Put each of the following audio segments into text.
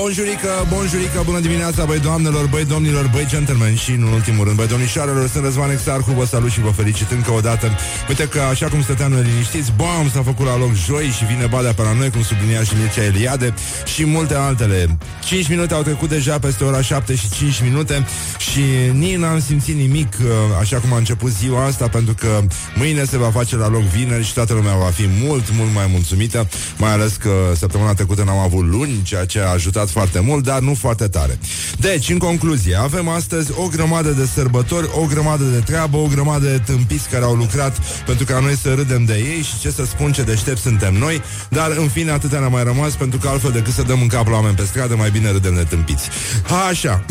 Bonjurică, bonjurică, bună dimineața, băi doamnelor, băi domnilor, băi gentlemen și, în ultimul rând, băi domnișoarelor, sunt Răzvan Exarhu, vă salut și vă felicit încă o dată. Uite că, așa cum stăteam noi liniștiți, bam, s-a făcut la loc joi și vine badea pe la noi, cum sublinia și Mircea Eliade și multe altele. 5 minute au trecut deja peste ora 7 și 5 minute și nici n-am simțit nimic, uh, așa cum a început ziua asta, pentru că mâine se va face la loc vineri și toată lumea va fi mult, mult mai mulțumită, mai ales că săptămâna trecută n-am avut luni, ceea ce a ajutat ajutat foarte mult, dar nu foarte tare. Deci, în concluzie, avem astăzi o grămadă de sărbători, o grămadă de treabă, o grămadă de tâmpiți care au lucrat pentru ca noi să râdem de ei și ce să spun ce deștept suntem noi, dar în fine atâtea ne-a mai rămas pentru că altfel decât să dăm în cap la oameni pe stradă, mai bine râdem de tâmpiți. Ha, așa.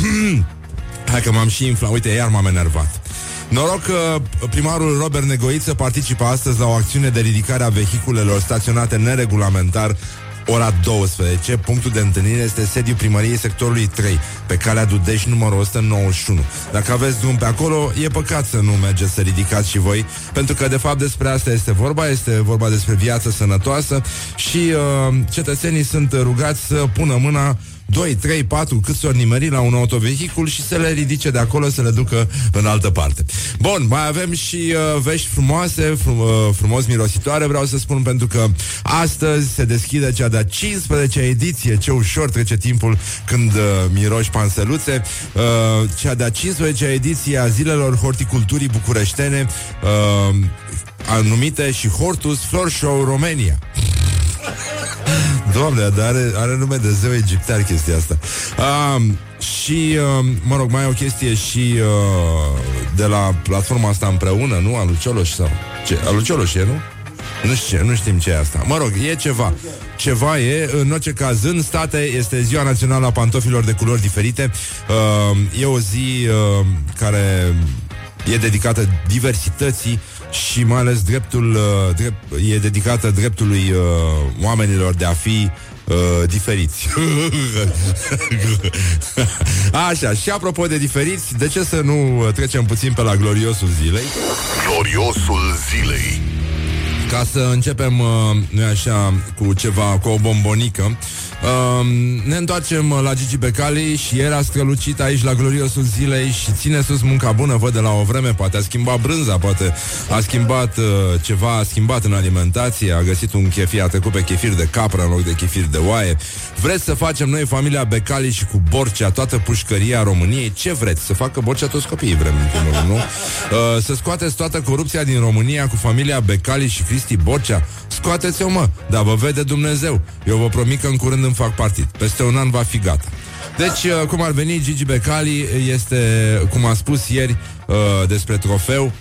Hai că m-am și inflat. Uite, iar m-am enervat. Noroc că primarul Robert Negoiță participă astăzi la o acțiune de ridicare a vehiculelor staționate neregulamentar ora 12. Punctul de întâlnire este sediul primăriei sectorului 3, pe calea Dudeș numărul 191. Dacă aveți drum pe acolo, e păcat să nu mergeți să ridicați și voi, pentru că de fapt despre asta este vorba, este vorba despre viață sănătoasă și uh, cetățenii sunt rugați să pună mâna 2, 3, 4, cât s-or nimeri la un autovehicul și să le ridice de acolo să le ducă în altă parte. Bun, mai avem și uh, vești frumoase, frum, uh, frumos mirositoare, vreau să spun, pentru că astăzi se deschide cea de-a 15 ediție, ce ușor trece timpul când uh, miroși panseluțe, uh, cea de-a 15 ediție a zilelor horticulturii bucureștene, uh, anumite și Hortus Flor Show Romania. Doamne, dar are, are nume de zeu egiptean chestia asta. Um, și, uh, mă rog, mai e o chestie și uh, de la platforma asta împreună, nu? A lui Cioloș sau... Ce? A lui Cioloș e, nu? Nu știu, nu știm ce e asta. Mă rog, e ceva. Ceva e, în orice caz, în state este ziua națională a pantofilor de culori diferite. Uh, e o zi uh, care e dedicată diversității și mai ales dreptul uh, drept, e dedicată dreptului uh, oamenilor de a fi uh, diferiți. Așa, și apropo de diferiți, de ce să nu trecem puțin pe la gloriosul zilei? Gloriosul zilei. Ca să începem, uh, nu așa, cu ceva, cu o bombonică. Uh, ne întoarcem la Gigi Becali și era strălucit aici la gloriosul zilei și ține sus munca bună, văd de la o vreme, poate a schimbat brânza, poate a schimbat uh, ceva, a schimbat în alimentație, a găsit un chefir, a trecut pe chefir de capră în loc de chefir de oaie. Vreți să facem noi familia Becali și cu Borcea toată pușcăria României? Ce vreți? Să facă Borcea toți copiii vrem, în primul rând, nu? Uh, să scoateți toată corupția din România cu familia Becali și Cristi Borcea? Scoateți-o, mă, dar vă vede Dumnezeu. Eu vă promit că în curând îmi fac partid. Peste un an va fi gata. Deci, uh, cum ar veni, Gigi Becali este, cum a spus ieri uh, despre trofeu,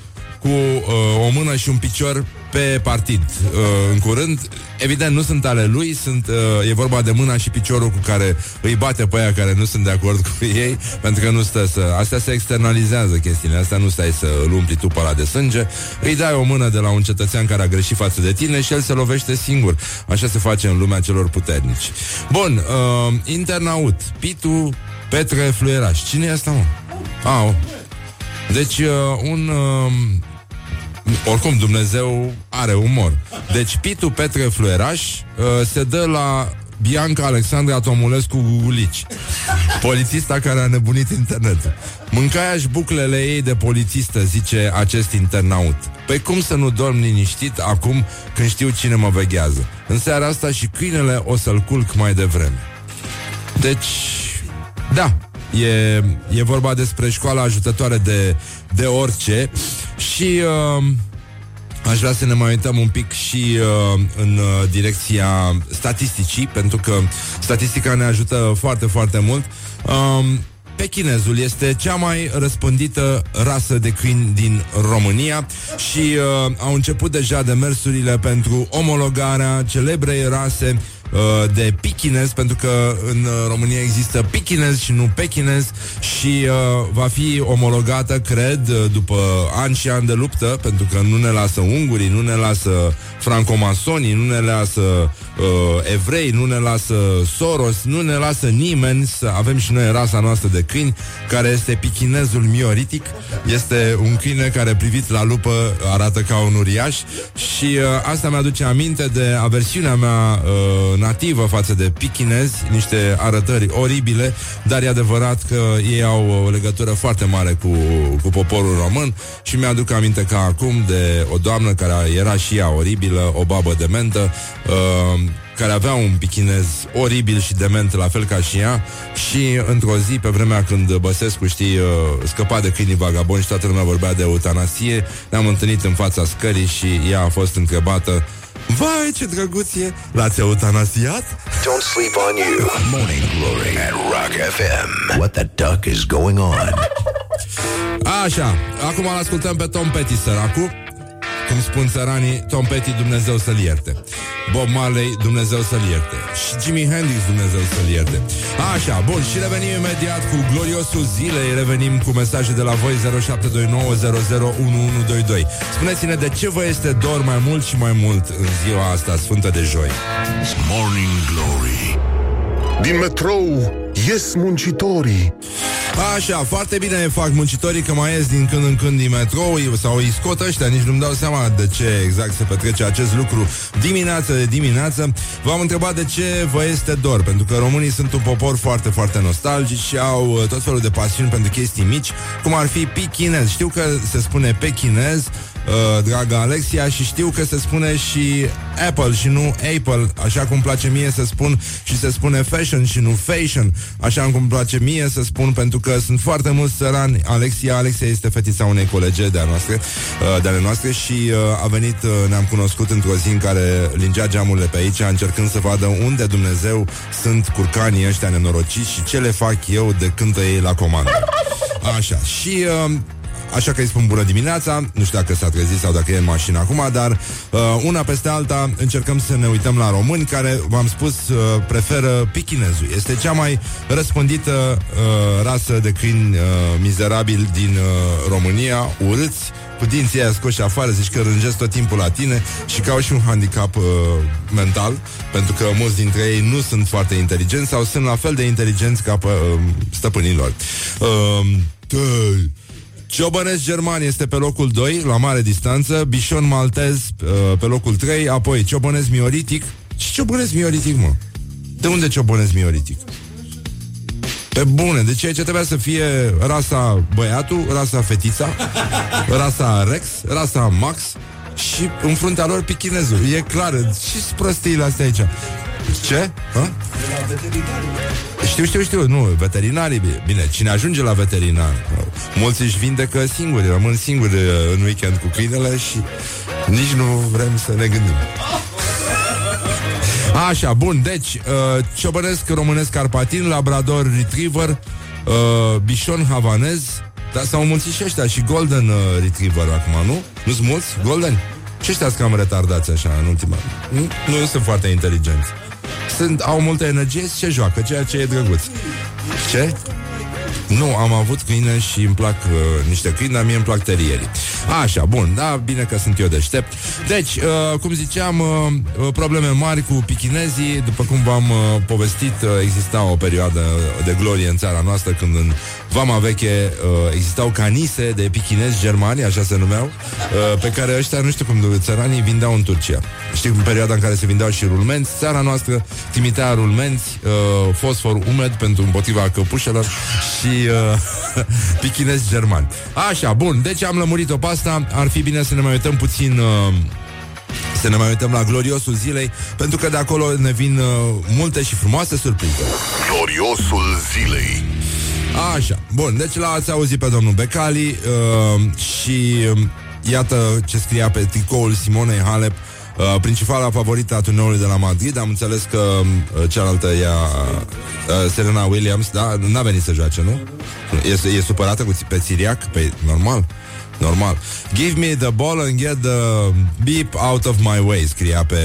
cu uh, o mână și un picior pe partid uh, în curând. Evident, nu sunt ale lui, sunt, uh, e vorba de mâna și piciorul cu care îi bate pe aia care nu sunt de acord cu ei, pentru că nu stă să... Astea se externalizează chestiile, astea nu stai să îl umpli tu pe ăla de sânge, îi dai o mână de la un cetățean care a greșit față de tine și el se lovește singur. Așa se face în lumea celor puternici. Bun, uh, internaut, Pitu Petre Fluieraș. Cine e asta, mă? Au. Deci, uh, un... Uh, oricum, Dumnezeu are umor. Deci, Pitu Petre Flueraș uh, se dă la Bianca Alexandra Tomulescu Gugulici, polițista care a nebunit internetul. Mâncaia-și buclele ei de polițistă, zice acest internaut. Păi cum să nu dorm liniștit acum când știu cine mă veghează? În seara asta și câinele o să-l culc mai devreme. Deci, da, e, e vorba despre școala ajutătoare de, de orice și uh, aș vrea să ne mai uităm un pic și uh, în uh, direcția statisticii, pentru că statistica ne ajută foarte, foarte mult. Uh, Pechinezul este cea mai răspândită rasă de câini din România și uh, au început deja demersurile pentru omologarea celebrei rase uh, de pichinez, pentru că în România există pichinez și nu pechinez și uh, va fi omologată, cred, după ani și ani de luptă, pentru că nu ne lasă ungurii, nu ne lasă francomasonii, nu ne lasă uh, evrei, nu ne lasă Soros, nu ne lasă nimeni să avem și noi rasa noastră de câini, care este pichinezul mioritic. Este un câine care privit la lupă arată ca un uriaș și uh, asta mi-aduce aminte de aversiunea mea uh, nativă față de pichinezi, niște arătări oribile, dar e adevărat că ei au o legătură foarte mare cu, cu poporul român și mi-aduc aminte ca acum de o doamnă care era și ea oribilă, o babă de mentă, uh, care avea un pichinez oribil și dement, la fel ca și ea, și într-o zi, pe vremea când Băsescu, știi, uh, scăpa de câinii vagaboni și toată lumea vorbea de eutanasie, ne-am întâlnit în fața scării și ea a fost întrebată Vai, ce drăguție! L-ați eutanasiat? Don't sleep on you. Morning Glory at Rock FM. What the duck is going on? Așa, acum îl ascultăm pe Tom Petty, săracul cum spun țăranii, Tom Petty, Dumnezeu să-l ierte. Bob Marley, Dumnezeu să-l ierte. Și Jimi Hendrix, Dumnezeu să-l ierte. Așa, bun, și revenim imediat cu gloriosul zilei. Revenim cu mesaje de la voi 0729001122. Spuneți-ne de ce vă este dor mai mult și mai mult în ziua asta sfântă de joi. Morning Glory Din metrou ies muncitorii Așa, foarte bine fac muncitorii că mai ies din când în când din metrou sau îi scot ăștia, nici nu-mi dau seama de ce exact se petrece acest lucru dimineață de dimineață. V-am întrebat de ce vă este dor, pentru că românii sunt un popor foarte, foarte nostalgic și au uh, tot felul de pasiuni pentru chestii mici, cum ar fi pichinez. Știu că se spune pechinez, uh, draga Alexia, și știu că se spune și Apple și nu Apple, așa cum place mie să spun și se spune fashion și nu fashion, așa cum place mie să spun pentru că sunt foarte mulți țărani. Alexia, Alexia este fetița unei colege de-a noastre, uh, de ale noastre și uh, a venit, uh, ne-am cunoscut într-o zi în care lingea geamurile pe aici, încercând să vadă unde Dumnezeu sunt curcanii ăștia nenorociți și ce le fac eu de cântă ei la comandă. Așa, și uh, Așa că îi spun bună dimineața Nu știu dacă s-a trezit sau dacă e în mașină acum Dar uh, una peste alta încercăm să ne uităm la români Care, v-am spus, uh, preferă pichinezul Este cea mai răspândită uh, rasă de câini uh, mizerabil din uh, România Urâți cu dinții aia scoși afară, zici că rângesc tot timpul la tine și că au și un handicap uh, mental, pentru că mulți dintre ei nu sunt foarte inteligenți sau sunt la fel de inteligenți ca uh, stăpânilor. Uh, Ciobănesc German este pe locul 2, la mare distanță, Bișon Maltez uh, pe locul 3, apoi Ciobănesc Mioritic. Și Ciobănesc Mioritic, mă? De unde Ciobănesc Mioritic? Pe bune, deci ce trebuia să fie rasa băiatul, rasa fetița, rasa Rex, rasa Max și în fruntea lor pichinezul. E clar, și prostiile astea aici. Ce? Ha? Știu, știu, știu, nu, veterinarii, bine, cine ajunge la veterinar, mulți își vindecă singuri, rămân singuri uh, în weekend cu câinele și nici nu vrem să ne gândim. Așa, bun, deci, uh, ciobănesc românesc carpatin, labrador retriever, uh, bișon havanez, dar s-au mulțit și ăștia și golden uh, retriever acum, nu? Nu sunt mulți? Golden? Ce ăștia cam retardați așa în ultima? Nu, nu sunt foarte inteligenți sunt, au multă energie și se joacă, ceea ce e drăguț. Ce? Nu, am avut câine și îmi plac uh, niște câini, dar mie îmi plac terierii. Așa, bun, da, bine că sunt eu deștept. Deci, uh, cum ziceam, uh, uh, probleme mari cu pichinezii. După cum v-am uh, povestit, uh, exista o perioadă de glorie în țara noastră când în Vama Veche uh, existau canise de pichinezi germani, așa se numeau, uh, pe care ăștia, nu știu cum, țăranii vindeau în Turcia. Știi, în perioada în care se vindeau și rulmenți, țara noastră trimitea rulmenți, uh, fosfor umed pentru împotriva căpușelor și uh, pichinezi germani. Așa, bun, deci am lămurit-o pe asta, ar fi bine să ne mai uităm puțin... Uh, să ne mai uităm la gloriosul zilei, pentru că de acolo ne vin uh, multe și frumoase surprize. Gloriosul zilei. Așa, bun, deci l-ați auzit pe domnul Becali uh, și uh, iată ce scria pe tricoul Simonei Halep Uh, principala favorită a turneului de la Madrid Am înțeles că uh, cealaltă ea uh, Serena Williams Da, n-a venit să joace, nu? E, e supărată cu, pe Siriac? Pe, normal Normal. Give me the ball and get the beep out of my way, scria pe,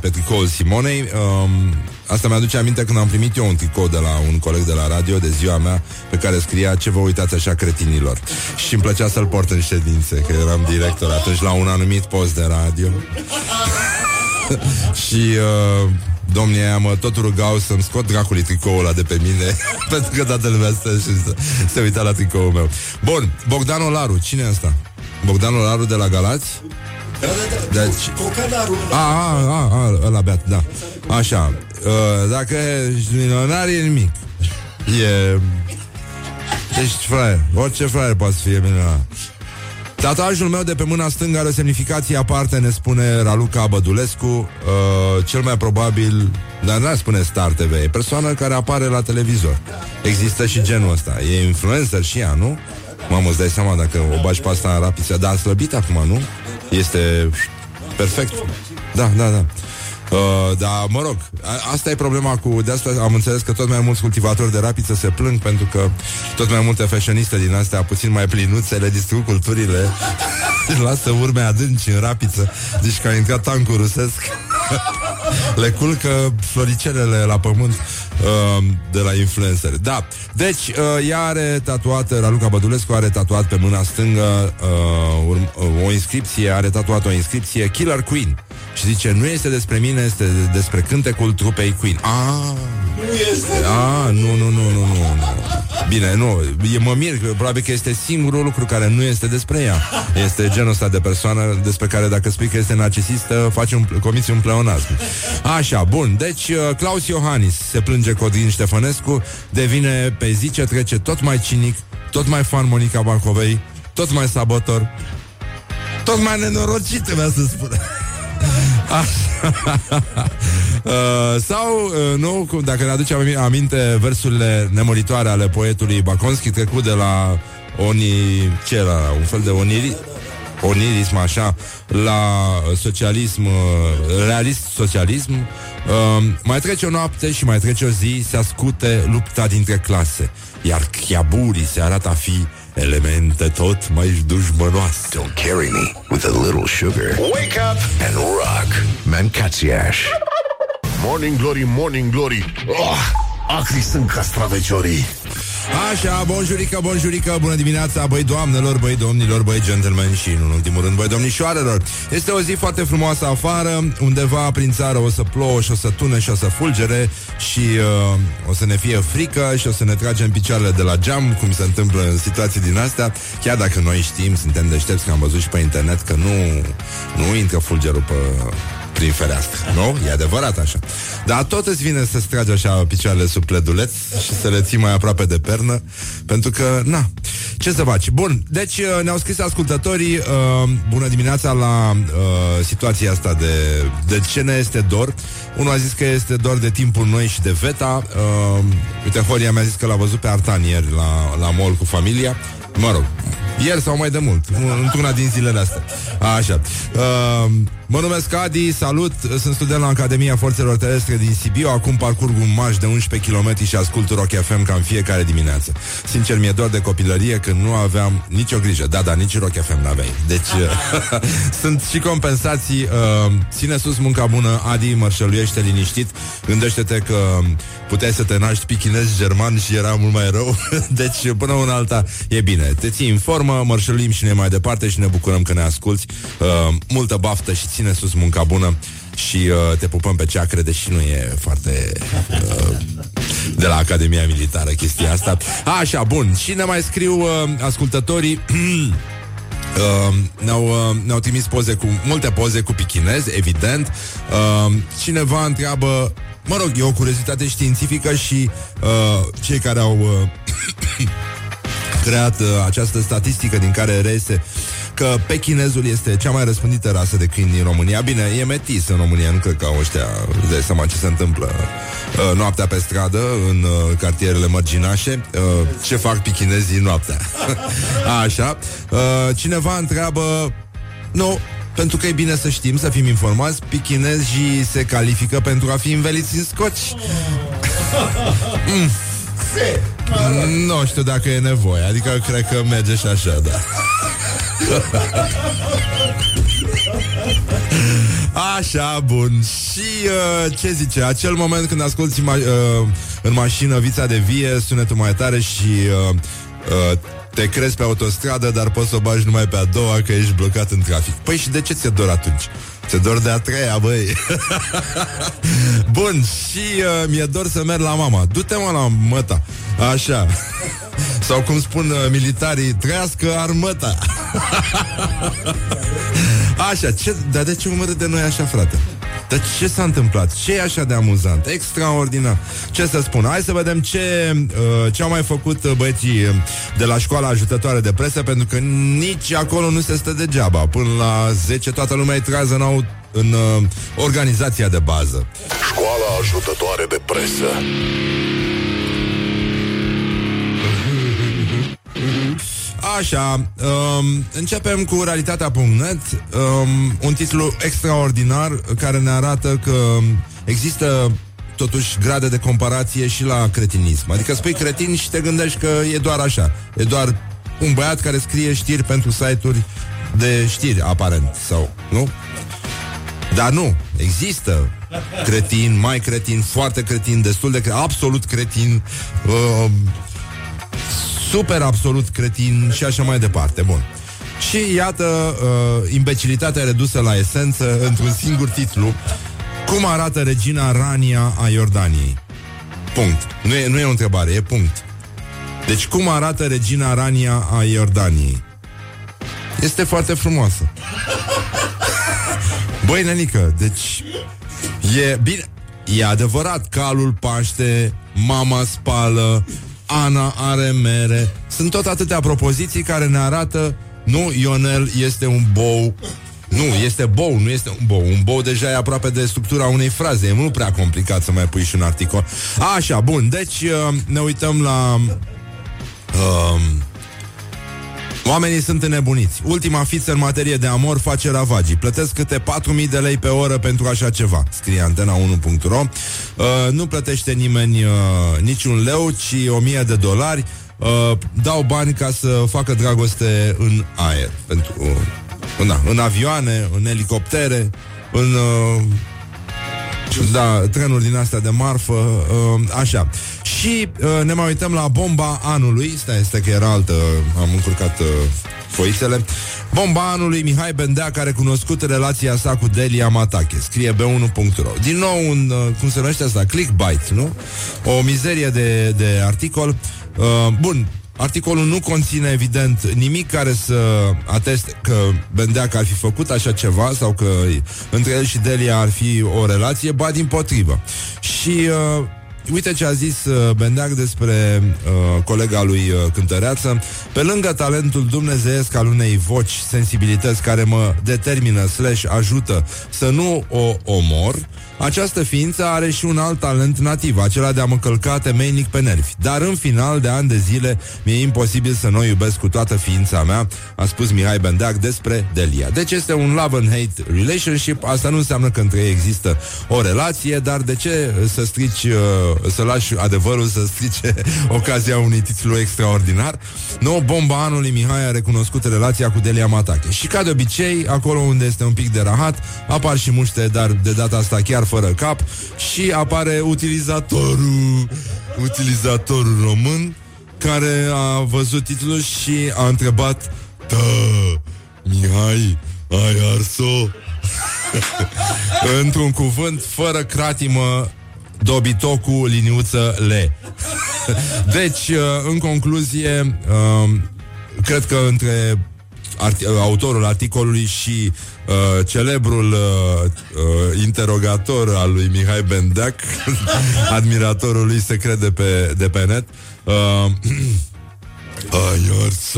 pe tricoul Simonei. Um, asta mi-aduce aminte când am primit eu un tricou de la un coleg de la radio de ziua mea pe care scria ce vă uitați așa cretinilor. Și îmi plăcea să-l port în ședințe, că eram director atunci la un anumit post de radio. și uh, domnii aia mă tot rugau să-mi scot dracului tricoul ăla de pe mine Pentru că toată lumea stă și se, se uita la tricoul meu. Bun, Bogdan Olaru, cine e ăsta? Bogdan Olaru de la Galați? Deci... A, a, a, a, ăla beat, da. Așa uh, Dacă ești milionar e nimic. E... Ești fraier Orice fraier poate să fie milionar Tatuajul meu de pe mâna stângă are o semnificație aparte, ne spune Raluca Bădulescu, uh, cel mai probabil, dar nu spune Star TV, e persoană care apare la televizor. Există și genul ăsta. E influencer și ea, nu? Mamă, îți dai seama dacă o bagi pe asta în rapiță, dar a slăbit acum, nu? Este perfect. Da, da, da. Uh, dar, mă rog, a, asta e problema cu... De asta am înțeles că tot mai mulți cultivatori de rapiță se plâng pentru că tot mai multe fashioniste din astea puțin mai plinuțe le distrug culturile lasă urme adânci în rapiță. Deci că a intrat tancul rusesc. Le culcă floricelele la pământ uh, De la influencer Da, deci uh, ea are tatuat Raluca Bădulescu are tatuat pe mâna stângă uh, uh, O inscripție Are tatuat o inscripție Killer Queen și zice, nu este despre mine, este despre cântecul trupei Queen. Ah, nu este. Ah, nu, nu, nu, nu, nu. Bine, nu, e, mă mir, probabil că este singurul lucru care nu este despre ea. Este genul ăsta de persoană despre care dacă spui că este narcisistă, faci un, comiți un pleonasm. Așa, bun, deci uh, Claus Iohannis se plânge Codin Ștefănescu, devine pe zi ce trece tot mai cinic, tot mai fan Monica Bancovei, tot mai sabotor, tot mai nenorocit, vreau să spun. uh, sau, uh, nu, cum, dacă ne aducem aminte versurile nemuritoare ale poetului Baconski, trecut de la Oni, ce era, un fel de oniri, onirism, așa, la socialism, uh, realist socialism, uh, mai trece o noapte și mai trece o zi, se ascute lupta dintre clase, iar chiaburii se arată a fi elemente tot mai dușmănoase. Don't carry me with a little sugar. Wake up and rock. Mancațiaș. Morning Glory, Morning Glory. Oh, Acri sunt castraveciorii. Așa, bonjurică, bonjurică, bună dimineața, băi doamnelor, băi domnilor, băi gentlemen și, în ultimul rând, băi domnișoarelor. Este o zi foarte frumoasă afară, undeva prin țară o să plouă și o să tună și o să fulgere și uh, o să ne fie frică și o să ne tragem picioarele de la geam, cum se întâmplă în situații din astea, chiar dacă noi știm, suntem deștepți, că am văzut și pe internet că nu, nu intră fulgerul pe prin fereastră, nu? E adevărat așa. Dar tot îți vine să stragi așa picioarele sub pleduleț și să le ții mai aproape de pernă, pentru că, na, ce să faci? Bun, deci uh, ne-au scris ascultătorii uh, bună dimineața la uh, situația asta de, de ce ne este dor. Unul a zis că este dor de timpul noi și de Veta. Uh, uite, Horia mi-a zis că l-a văzut pe Artan ieri la, la mall cu familia. Mă rog, ieri sau mai de mult, într-una din zilele astea. Așa. Uh, Mă numesc Adi, salut, sunt student la Academia Forțelor Terestre din Sibiu, acum parcurg un marș de 11 km și ascult Rock FM ca în fiecare dimineață. Sincer, mi-e doar de copilărie când nu aveam nicio grijă. Da, da, nici Rock FM n-aveai. Deci, sunt și compensații. Uh, ține sus munca bună, Adi, mărșăluiește liniștit, gândește-te că puteai să te naști pichinez german și era mult mai rău. deci, până una alta, e bine. Te ții în formă, mărșăluim și ne mai departe și ne bucurăm că ne asculti. Uh, multă baftă și ține sus munca bună și uh, te pupăm pe ceacre, deși nu e foarte uh, de la Academia Militară chestia asta. Așa, bun. Și ne mai scriu uh, ascultătorii Uh, ne-au, uh, ne-au trimis poze cu multe poze cu pichinezi, evident. Uh, cineva întreabă, mă rog, e o curiozitate științifică și uh, cei care au uh, creat uh, această statistică din care reiese că pechinezul este cea mai răspândită rasă de câini din România. Bine, e metis în România, nu cred că au ăștia de seama ce se întâmplă uh, noaptea pe stradă, în uh, cartierele mărginașe. Uh, ce fac pichinezii noaptea? Așa. Uh, cineva întreabă... Nu, pentru că e bine să știm, să fim informați, pichinezii se califică pentru a fi înveliți în scoci. mm. Nu știu dacă e nevoie, adică cred că merge și așa, da. Așa, bun. Și uh, ce zice? Acel moment când asculti ma- uh, în mașină vița de vie, sunetul mai tare și uh, uh, te crezi pe autostradă, dar poți să o bagi numai pe a doua că ești blocat în trafic. Păi și de ce ți-e dor atunci? Ți dor de a treia, băi. Bun, și uh, mi-e dor să merg la mama. Du-te mă la măta. Așa. Sau cum spun uh, militarii Trăiască armăta Așa, ce, dar de ce umără de noi așa, frate? Dar ce s-a întâmplat? Ce e așa de amuzant? Extraordinar. Ce să spun? Hai să vedem ce, uh, ce au mai făcut uh, băieții uh, de la școala ajutătoare de presă, pentru că nici acolo nu se stă degeaba. Până la 10 toată lumea îi trează în, au, în uh, organizația de bază. Școala ajutătoare de presă. Așa, um, începem cu realitatea.net, um, un titlu extraordinar care ne arată că există totuși grade de comparație și la cretinism. Adică spui cretin și te gândești că e doar așa. E doar un băiat care scrie știri pentru site-uri de știri, aparent, sau, nu? Dar nu, există cretin, mai cretin, foarte cretin, destul de cretin, absolut cretin, uh, super absolut cretin și așa mai departe. Bun. Și iată, uh, imbecilitatea redusă la esență într-un singur titlu. Cum arată regina Rania a Iordaniei? Punct. Nu e, nu e o întrebare, e punct. Deci cum arată regina Rania a Iordaniei? Este foarte frumoasă. Băi, nenică, deci e bine, e adevărat, calul paște, mama spală, Ana are mere. Sunt tot atâtea propoziții care ne arată nu, Ionel este un bou nu, este bou, nu este un bou. Un bou deja e aproape de structura unei fraze. E mult prea complicat să mai pui și un articol. Așa, bun. Deci uh, ne uităm la... Uh, Oamenii sunt înnebuniți. Ultima fiță în materie de amor face ravagii. Plătesc câte 4.000 de lei pe oră pentru așa ceva, scrie antena1.ro. Uh, nu plătește nimeni uh, niciun leu, ci 1.000 de dolari. Uh, dau bani ca să facă dragoste în aer. Pentru, uh, da, în avioane, în elicoptere, în... Uh, da, trenuri din astea de marfă, uh, așa. Și uh, ne mai uităm la bomba anului, stai, este că era altă, am încurcat uh, foițele. Bomba anului Mihai Bendea, care a cunoscut relația sa cu Delia Matache. Scrie b1.ro. Din nou un, uh, cum se numește asta, clickbait, nu? O mizerie de, de articol. Uh, bun, Articolul nu conține, evident, nimic care să ateste că Bendeac ar fi făcut așa ceva sau că între el și Delia ar fi o relație, ba din potrivă. Și uh, uite ce a zis uh, Bendeac despre uh, colega lui uh, Cântăreață. Pe lângă talentul dumnezeiesc al unei voci, sensibilități care mă determină slash ajută să nu o omor, această ființă are și un alt talent nativ, acela de a mă călca temeinic pe nervi. Dar în final de ani de zile mi-e imposibil să nu iubesc cu toată ființa mea, a spus Mihai Bendeac despre Delia. Deci este un love and hate relationship, asta nu înseamnă că între ei există o relație, dar de ce să strici, uh, să lași adevărul să strice ocazia unui titlu extraordinar? Nu, bomba anului Mihai a recunoscut relația cu Delia Matache. Și ca de obicei, acolo unde este un pic de rahat, apar și muște, dar de data asta chiar fără cap și apare utilizatorul utilizatorul român care a văzut titlul și a întrebat Da, Mihai, ai ars-o? Într-un cuvânt, fără cratimă, dobitocul liniuță le. deci, în concluzie, um, cred că între arti- autorul articolului și uh, celebrul uh, uh, interogator al lui Mihai Bendeac, admiratorul lui secret de pe, de pe net. Uh, Ai ars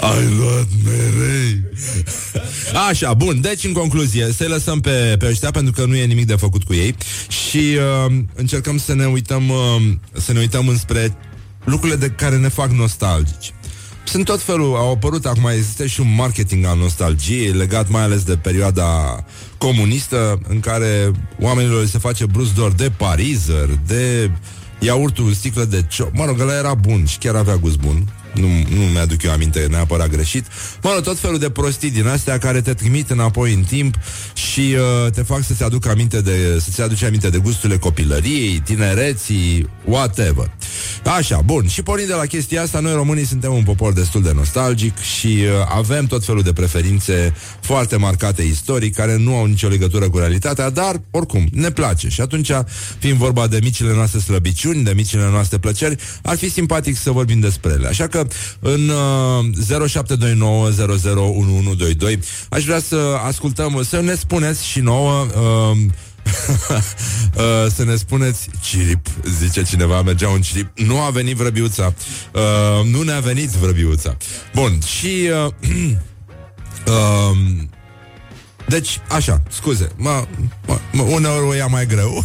Ai luat merei. Așa, bun, deci în concluzie Să-i lăsăm pe, pe ăștia Pentru că nu e nimic de făcut cu ei. Și uh, încercăm să ne uităm uh, Să ne uităm înspre Lucrurile de care ne fac nostalgici sunt tot felul, au apărut acum, există și un marketing al nostalgiei, legat mai ales de perioada comunistă, în care oamenilor se face brus doar de parizer, de iaurtul, sticlă de cio... Mă rog, ăla era bun și chiar avea gust bun. Nu, nu mi-aduc eu aminte neapărat greșit. Mă rog, tot felul de prostii din astea care te trimit înapoi în timp și uh, te fac să-ți aduc aminte de, să-ți aduci aminte de gusturile copilăriei, tinereții, whatever. Așa, bun. Și pornind de la chestia asta, noi românii suntem un popor destul de nostalgic și uh, avem tot felul de preferințe foarte marcate istoric, care nu au nicio legătură cu realitatea, dar, oricum, ne place. Și atunci, fiind vorba de micile noastre slăbiciuni, de micile noastre plăceri, ar fi simpatic să vorbim despre ele. Așa că, în uh, 0729001122, aș vrea să ascultăm, să ne spuneți și nouă... Uh, uh, să ne spuneți Cirip, zice cineva Mergea un cirip, nu a venit vrăbiuța. Uh, Nu ne-a venit vrăbiuța. Bun, și uh, uh, deci, așa, scuze, mă, mă, mă, uneori o ia mai greu.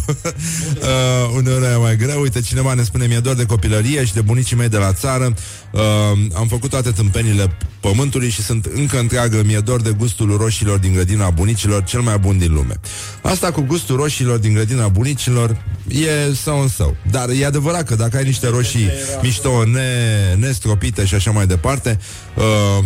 Uh, Uneori o ia mai greu. Uite, cineva ne spune, mi-e dor de copilărie și de bunicii mei de la țară. Uh, Am făcut toate tâmpenile pământului și sunt încă întreagă Mi-e dor de gustul roșilor din grădina bunicilor Cel mai bun din lume. Asta cu gustul roșilor din grădina bunicilor E sau în său Dar e adevărat că dacă ai niște roșii mișto ne, nestropite și așa mai departe uh,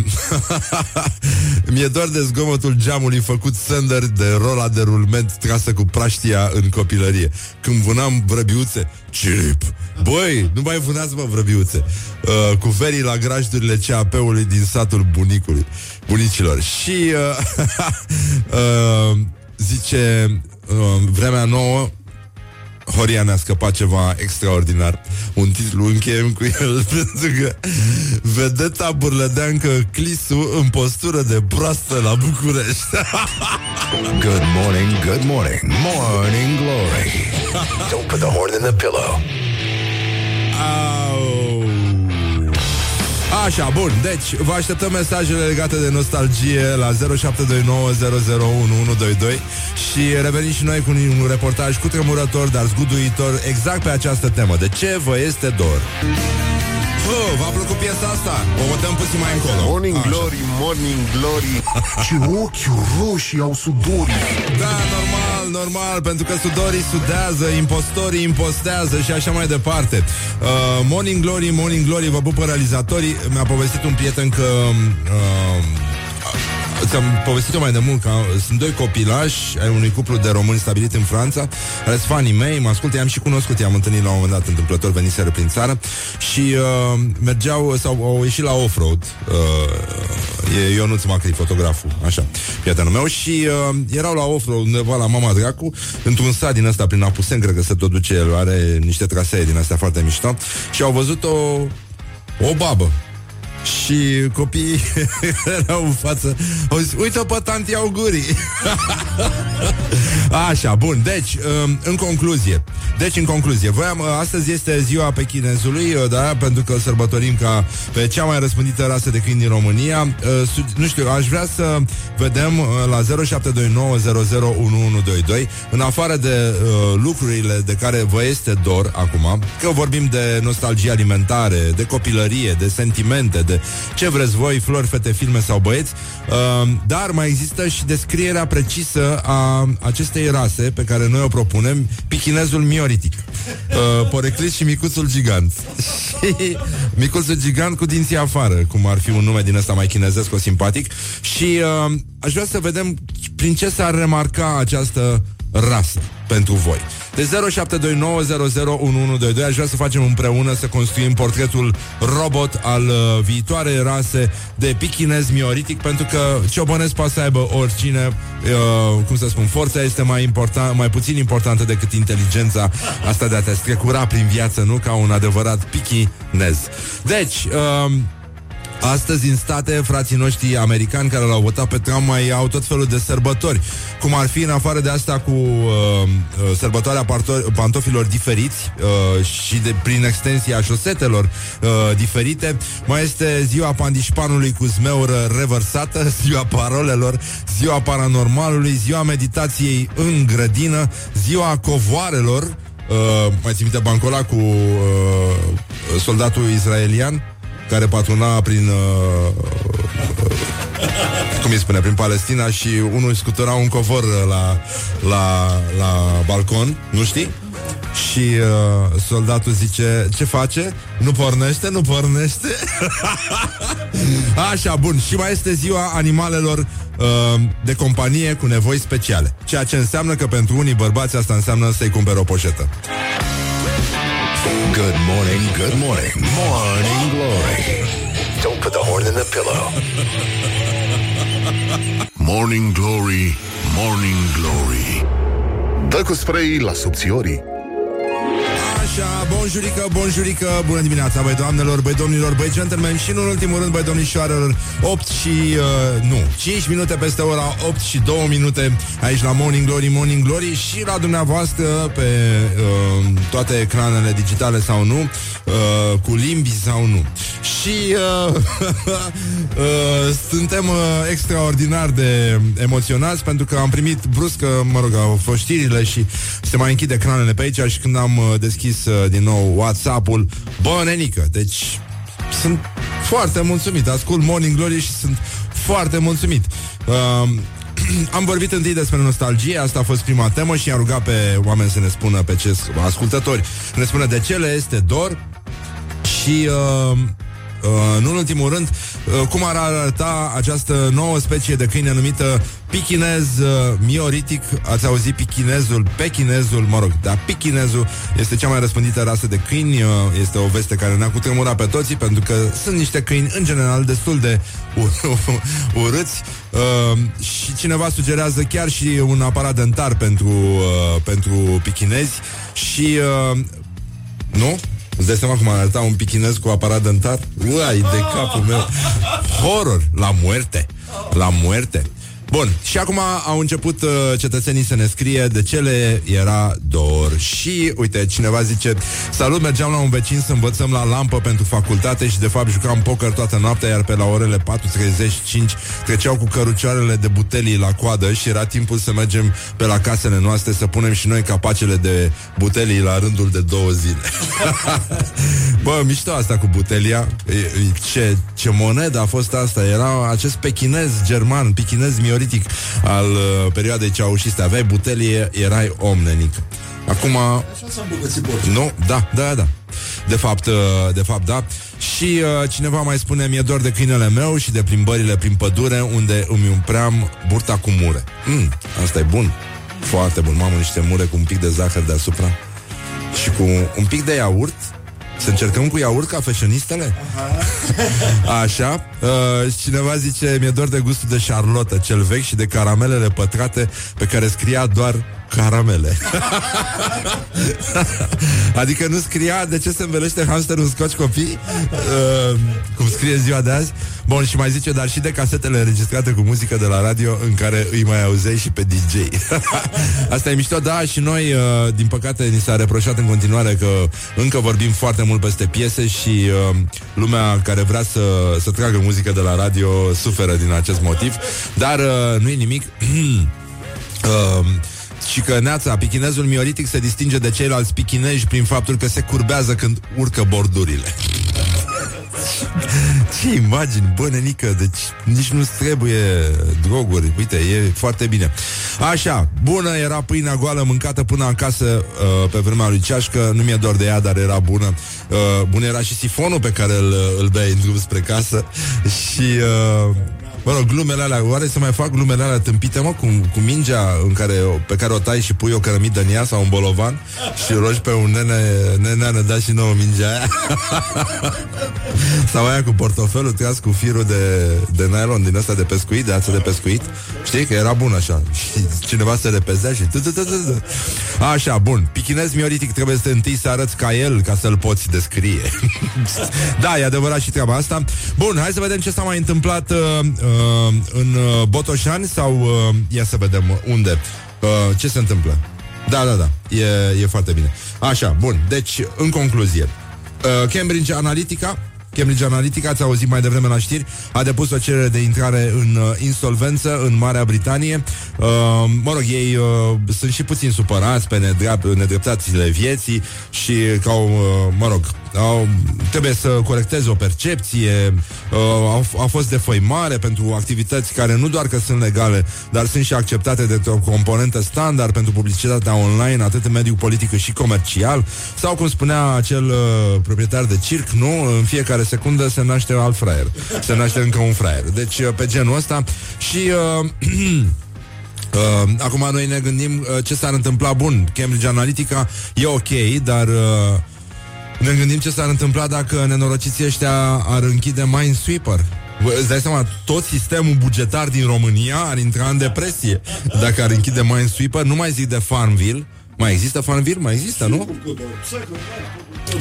Mi-e dor de zgomotul geamului făcut Sander de rola de rulment trasă cu praștia în copilărie. Când vânam vrăbiuțe, cirip, băi, nu mai vânați mă vrăbiuțe, uh, cu verii la grajdurile CAP-ului din satul bunicului, bunicilor. Și uh, uh, zice, uh, vremea nouă, Horia ne-a scăpat ceva extraordinar Un titlu încheiem cu el Pentru că Vedeta burlădeancă Clisu În postură de proastă la București Good morning, good morning, morning glory. Don't put the horn in the pillow. Au. Așa, bun, deci vă așteptăm mesajele legate de nostalgie la 0729001122 și revenim și noi cu un reportaj cu tremurător, dar zguduitor exact pe această temă. De ce vă este dor? Oh, v-a plăcut piesa asta? O dăm puțin mai încolo. Morning Așa. glory, morning glory Ce ochi roșii au sudorii Da, normal, normal, pentru că sudorii sudează, impostorii impostează și așa mai departe. Uh, morning Glory, Morning Glory, vă pupă realizatorii. Mi-a povestit un prieten că... Uh, Ți-am povestit-o mai de mult că sunt doi copilași ai unui cuplu de români stabilit în Franța, care sunt fanii mei, mă ascultă, i-am și cunoscut, i-am întâlnit la un moment dat întâmplător, veniseră prin țară și uh, mergeau sau au ieșit la off-road. Uh, e Ionuț Macri, fotograful, așa, prietenul meu și uh, erau la off-road undeva la Mama Dracu, într-un sat din ăsta prin Apusen, cred că se tot duce el, are niște trasee din astea foarte mișto și au văzut o o babă și copiii erau în față. Au zis, uite pe tanti augurii Așa, bun, deci um, În concluzie. Deci, în concluzie, voiam, uh, astăzi este ziua pe chinezului uh, Da, pentru că îl sărbătorim ca Pe cea mai răspândită rasă de câini din România. Uh, su- Nu știu, aș vrea să Vedem uh, la 0729001122 În afară de uh, lucrurile De care vă este dor acum Că vorbim de nostalgie alimentare De copilărie, de sentimente De ce vreți voi, flori, fete, filme sau băieți. Uh, Dar mai există și descrierea precisă A acestei rase Pe care noi o propunem Pichinezul mioritic. Uh, Poreclis și micuțul gigant. Și micuțul gigant cu dinții afară Cum ar fi un nume din ăsta mai chinezesc O simpatic. Și uh, aș vrea să vedem Prin ce s-ar remarca această rasă pentru voi. De 0729001122 aș vrea să facem împreună să construim portretul robot al uh, viitoarei rase de pichinez mioritic pentru că ciobănesc poate să aibă oricine, uh, cum să spun, forța este mai, important, mai puțin importantă decât inteligența asta de a te strecura prin viață, nu? Ca un adevărat pichinez. Deci, uh, Astăzi în state, frații noștri americani care l-au votat pe Trump mai au tot felul de sărbători. Cum ar fi în afară de asta cu uh, uh, sărbătoarea parto- pantofilor diferiți uh, și de, prin extensia șosetelor uh, diferite, mai este ziua pandișpanului cu zmeură revărsată, ziua parolelor, ziua paranormalului, ziua meditației în grădină, ziua covoarelor, uh, mai țin minte Bancola cu uh, soldatul israelian, care patruna prin uh, uh, cum îi spune, prin Palestina și unul scutura un covor la, la, la balcon, nu știi? Și uh, soldatul zice Ce face? Nu pornește? Nu pornește? Așa, bun Și mai este ziua animalelor uh, De companie cu nevoi speciale Ceea ce înseamnă că pentru unii bărbați Asta înseamnă să-i cumpere o poșetă Good morning, good morning. Morning Glory. Don't put the horn in the pillow. Morning Glory, Morning Glory Dă cu spray la subțiorii Așa, bonjurică, bonjurică, bună dimineața, băi doamnelor, băi domnilor, băi gentlemen și, în ultimul rând, băi domnișoarelor, 8 și, uh, nu, 5 minute peste ora 8 și 2 minute aici la Morning Glory, Morning Glory și la dumneavoastră pe uh, toate ecranele digitale sau nu, uh, cu limbi sau nu. Și uh, uh, suntem uh, extraordinar de emoționați pentru că am primit brusc, mă rog, au fost știrile și se mai închide ecranele pe aici și când am uh, deschis uh, din nou WhatsApp-ul, bă, nenică, deci sunt foarte mulțumit. Ascult Morning Glory și sunt foarte mulțumit. Uh, am vorbit întâi despre nostalgie, asta a fost prima temă și am rugat pe oameni să ne spună pe ce ascultători, ne spună de ce le este dor și uh, Uh, în ultimul rând, uh, cum ar arăta această nouă specie de câine numită pichinez uh, mioritic. Ați auzit pichinezul, pechinezul, mă rog, dar pichinezul este cea mai răspândită rasă de câini. Uh, este o veste care ne-a cutremurat pe toții, pentru că sunt niște câini, în general, destul de urâți. Uh, și cineva sugerează chiar și un aparat dentar pentru, uh, pentru pichinezi și uh, nu? Îți dai seama cum arăta un pichinez cu aparat dentar? Uai, de capul meu Horror, la muerte La muerte Bun, și acum au început uh, cetățenii să ne scrie de ce le era dor. Și, uite, cineva zice Salut, mergeam la un vecin să învățăm la lampă pentru facultate și, de fapt, jucam poker toată noaptea, iar pe la orele 4.35 treceau cu cărucioarele de butelii la coadă și era timpul să mergem pe la casele noastre să punem și noi capacele de butelii la rândul de două zile. Bă, mișto asta cu butelia. Ce, ce monedă a fost asta? Era acest pechinez german, pechinez miori politic al uh, perioadei ceaușiste. Aveai butelie, erai om, nenic. Acum... Așa s-a Nu, da, da, da. De fapt, uh, de fapt, da. Și uh, cineva mai spune, mi-e dor de câinele meu și de plimbările prin pădure unde îmi umpream burta cu mure. Mm, asta e bun. Foarte bun. Mamă, niște mure cu un pic de zahăr deasupra și cu un pic de iaurt să încercăm cu iaurt ca fashionistele? Așa. Uh, cineva zice, mi-e doar de gustul de Charlotte, cel vechi și de caramelele pătrate pe care scria doar caramele. adică nu scria de ce se învelește hamsterul în scoci copii, uh, cum scrie ziua de azi. Bun, și mai zice, dar și de casetele înregistrate cu muzică de la radio în care îi mai auzeai și pe DJ. Asta e mișto, da, și noi, uh, din păcate, ni s-a reproșat în continuare că încă vorbim foarte mult peste piese și uh, lumea care vrea să, să tragă muzică de la radio suferă din acest motiv, dar uh, nu e nimic. uh, și că neața, pichinezul mioritic se distinge de ceilalți pichineji prin faptul că se curbează când urcă bordurile. Ce imagini, bă, nenică, deci nici nu trebuie droguri. Uite, e foarte bine. Așa, bună era pâinea goală mâncată până acasă uh, pe vremea lui Ceașcă. Nu mi-e doar de ea, dar era bună. Uh, bun era și sifonul pe care îl, îl beai în drum spre casă. Și... Uh, Mă rog, glumele alea, oare să mai fac glumele alea tâmpite, mă, cu, cu mingea în care, pe care o tai și pui o cărămidă în ea sau un bolovan și rogi pe un nene, nene ne da și nouă mingea aia. sau aia cu portofelul tras cu firul de, de nylon din ăsta de pescuit, de ață de pescuit. Știi că era bun așa. Și cineva se repezea și... Așa, bun. Pichinez mioritic trebuie să întâi să arăți ca el ca să-l poți descrie. da, e adevărat și treaba asta. Bun, hai să vedem ce s-a mai întâmplat uh, uh, uh, în uh, Botoșani sau uh, ia să vedem unde. Uh, ce se întâmplă? Da, da, da. E, e foarte bine. Așa, bun. Deci, în concluzie, uh, Cambridge Analytica Cambridge Analytica, ați auzit mai devreme la știri, a depus o cerere de intrare în uh, insolvență în Marea Britanie. Uh, mă rog, ei uh, sunt și puțin supărați pe nedrept, nedreptațile vieții și că au, uh, mă rog, au, trebuie să corecteze o percepție, uh, au, au fost defăimare pentru activități care nu doar că sunt legale, dar sunt și acceptate de o componentă standard pentru publicitatea online, atât în mediul politic cât și comercial, sau cum spunea acel uh, proprietar de circ, nu? În fiecare secundă se naște alt fraier. Se naște încă un fraier. Deci, uh, pe genul ăsta. Și... Uh, Uh, acum noi ne gândim uh, ce s-ar întâmpla bun. Cambridge Analytica e ok, dar uh, ne gândim ce s-ar întâmpla dacă nenorociții ăștia ar închide Minesweeper. Bă, Îți dai seama, tot sistemul bugetar din România ar intra în depresie dacă ar închide Minesweeper, nu mai zic de Farmville, mai există Farmville? Mai există, nu?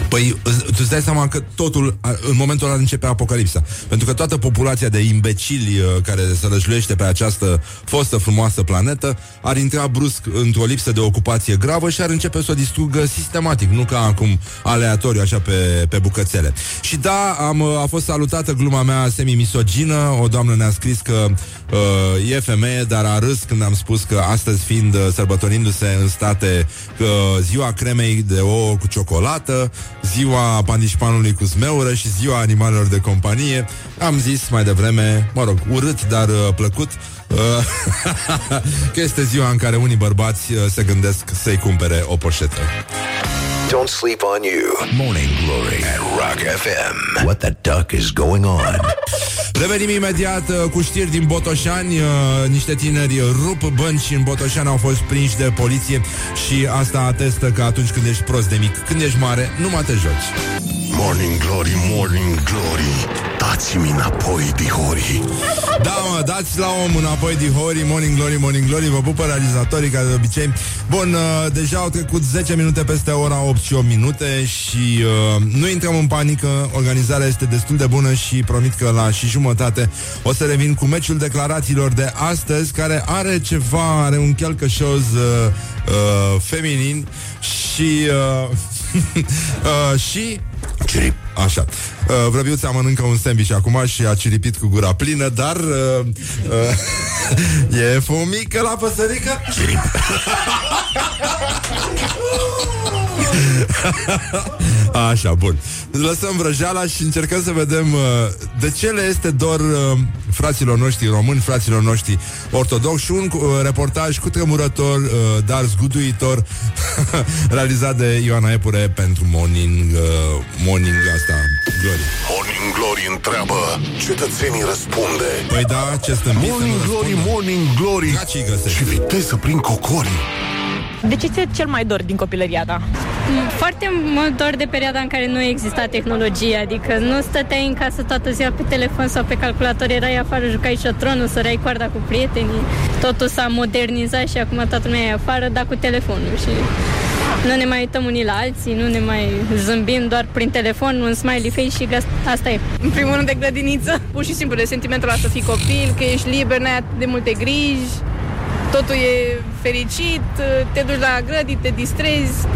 Păi, îți- tu îți dai seama că totul, a- în momentul ăla începe apocalipsa. Pentru că toată populația de imbecili uh, care se răjluiește pe această fostă frumoasă planetă ar intra brusc într-o lipsă de ocupație gravă și ar începe să o distrugă sistematic, nu ca acum aleatoriu, așa pe, pe bucățele. Și da, am, uh, a fost salutată gluma mea semi-misogină, o doamnă ne-a scris că uh, e femeie, dar a râs când am spus că astăzi fiind uh, sărbătorindu-se în state că ziua cremei de ouă cu ciocolată, ziua pandișpanului cu smeură și ziua animalelor de companie, am zis mai devreme, mă rog, urât, dar uh, plăcut, uh, că este ziua în care unii bărbați uh, se gândesc să-i cumpere o poșetă. Don't sleep on you. Morning Glory at Rock FM. What the duck is going on? Revenim imediat uh, cu știri din Botoșani uh, Niște tineri rup bănci în Botoșani Au fost prinși de poliție Și asta atestă că atunci când ești prost de mic Când ești mare, nu mai te joci Morning Glory, Morning Glory Dați-mi înapoi, dihori. Da, mă, dați la om înapoi Dihori, Morning Glory, Morning Glory. Vă pupă realizatorii ca de obicei. Bun, uh, deja au trecut 10 minute peste ora 8 și 8 minute Și uh, nu intrăm în panică. Organizarea este destul de bună Și promit că la și jumătate O să revin cu meciul declarațiilor de astăzi Care are ceva, are un chelcășoz uh, uh, Feminin Și uh, uh, Și Cirip. Așa. Uh, Vrăbiuța mănâncă un sandwich acum și a ciripit cu gura plină, dar uh, uh, e fumică la păsărică. Cirip. Așa, bun. Lăsăm vrăjeala și încercăm să vedem uh, de ce le este dor uh, fraților noștri români, fraților noștri ortodoxi și un uh, reportaj cu tremurător, uh, dar zguduitor, realizat de Ioana Epure pentru Morning, uh, morning asta, Glory. Morning Glory întreabă Cetățenii răspunde Păi da, ce stâmbiți să nu Morning Glory, răspund? Morning Glory Gacii găsesc. Și viteză prin cocorii De ce ți-e cel mai dor din copilăria ta? Foarte mă dor de perioada în care nu exista tehnologie, adică nu stăteai în casă toată ziua pe telefon sau pe calculator, erai afară, jucai șotronul, săreai coarda cu prietenii. Totul s-a modernizat și acum toată lumea e afară, dar cu telefonul și nu ne mai uităm unii la alții, nu ne mai zâmbim doar prin telefon, un smiley face și gaz- asta e. În primul rând de grădiniță, pur și simplu de sentimentul ăla să fii copil, că ești liber, n-ai atât de multe griji, totul e fericit, te duci la grădini, te distrezi.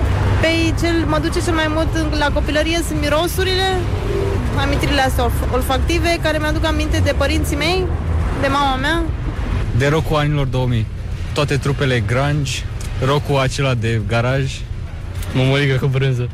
Pe cel, mă duce cel mai mult în- la copilărie sunt mirosurile, amintirile astea olf- olfactive, care mi-aduc aminte de părinții mei, de mama mea. de rockul anilor 2000. Toate trupele grunge, rockul acela de garaj, mămăligă cu brânză.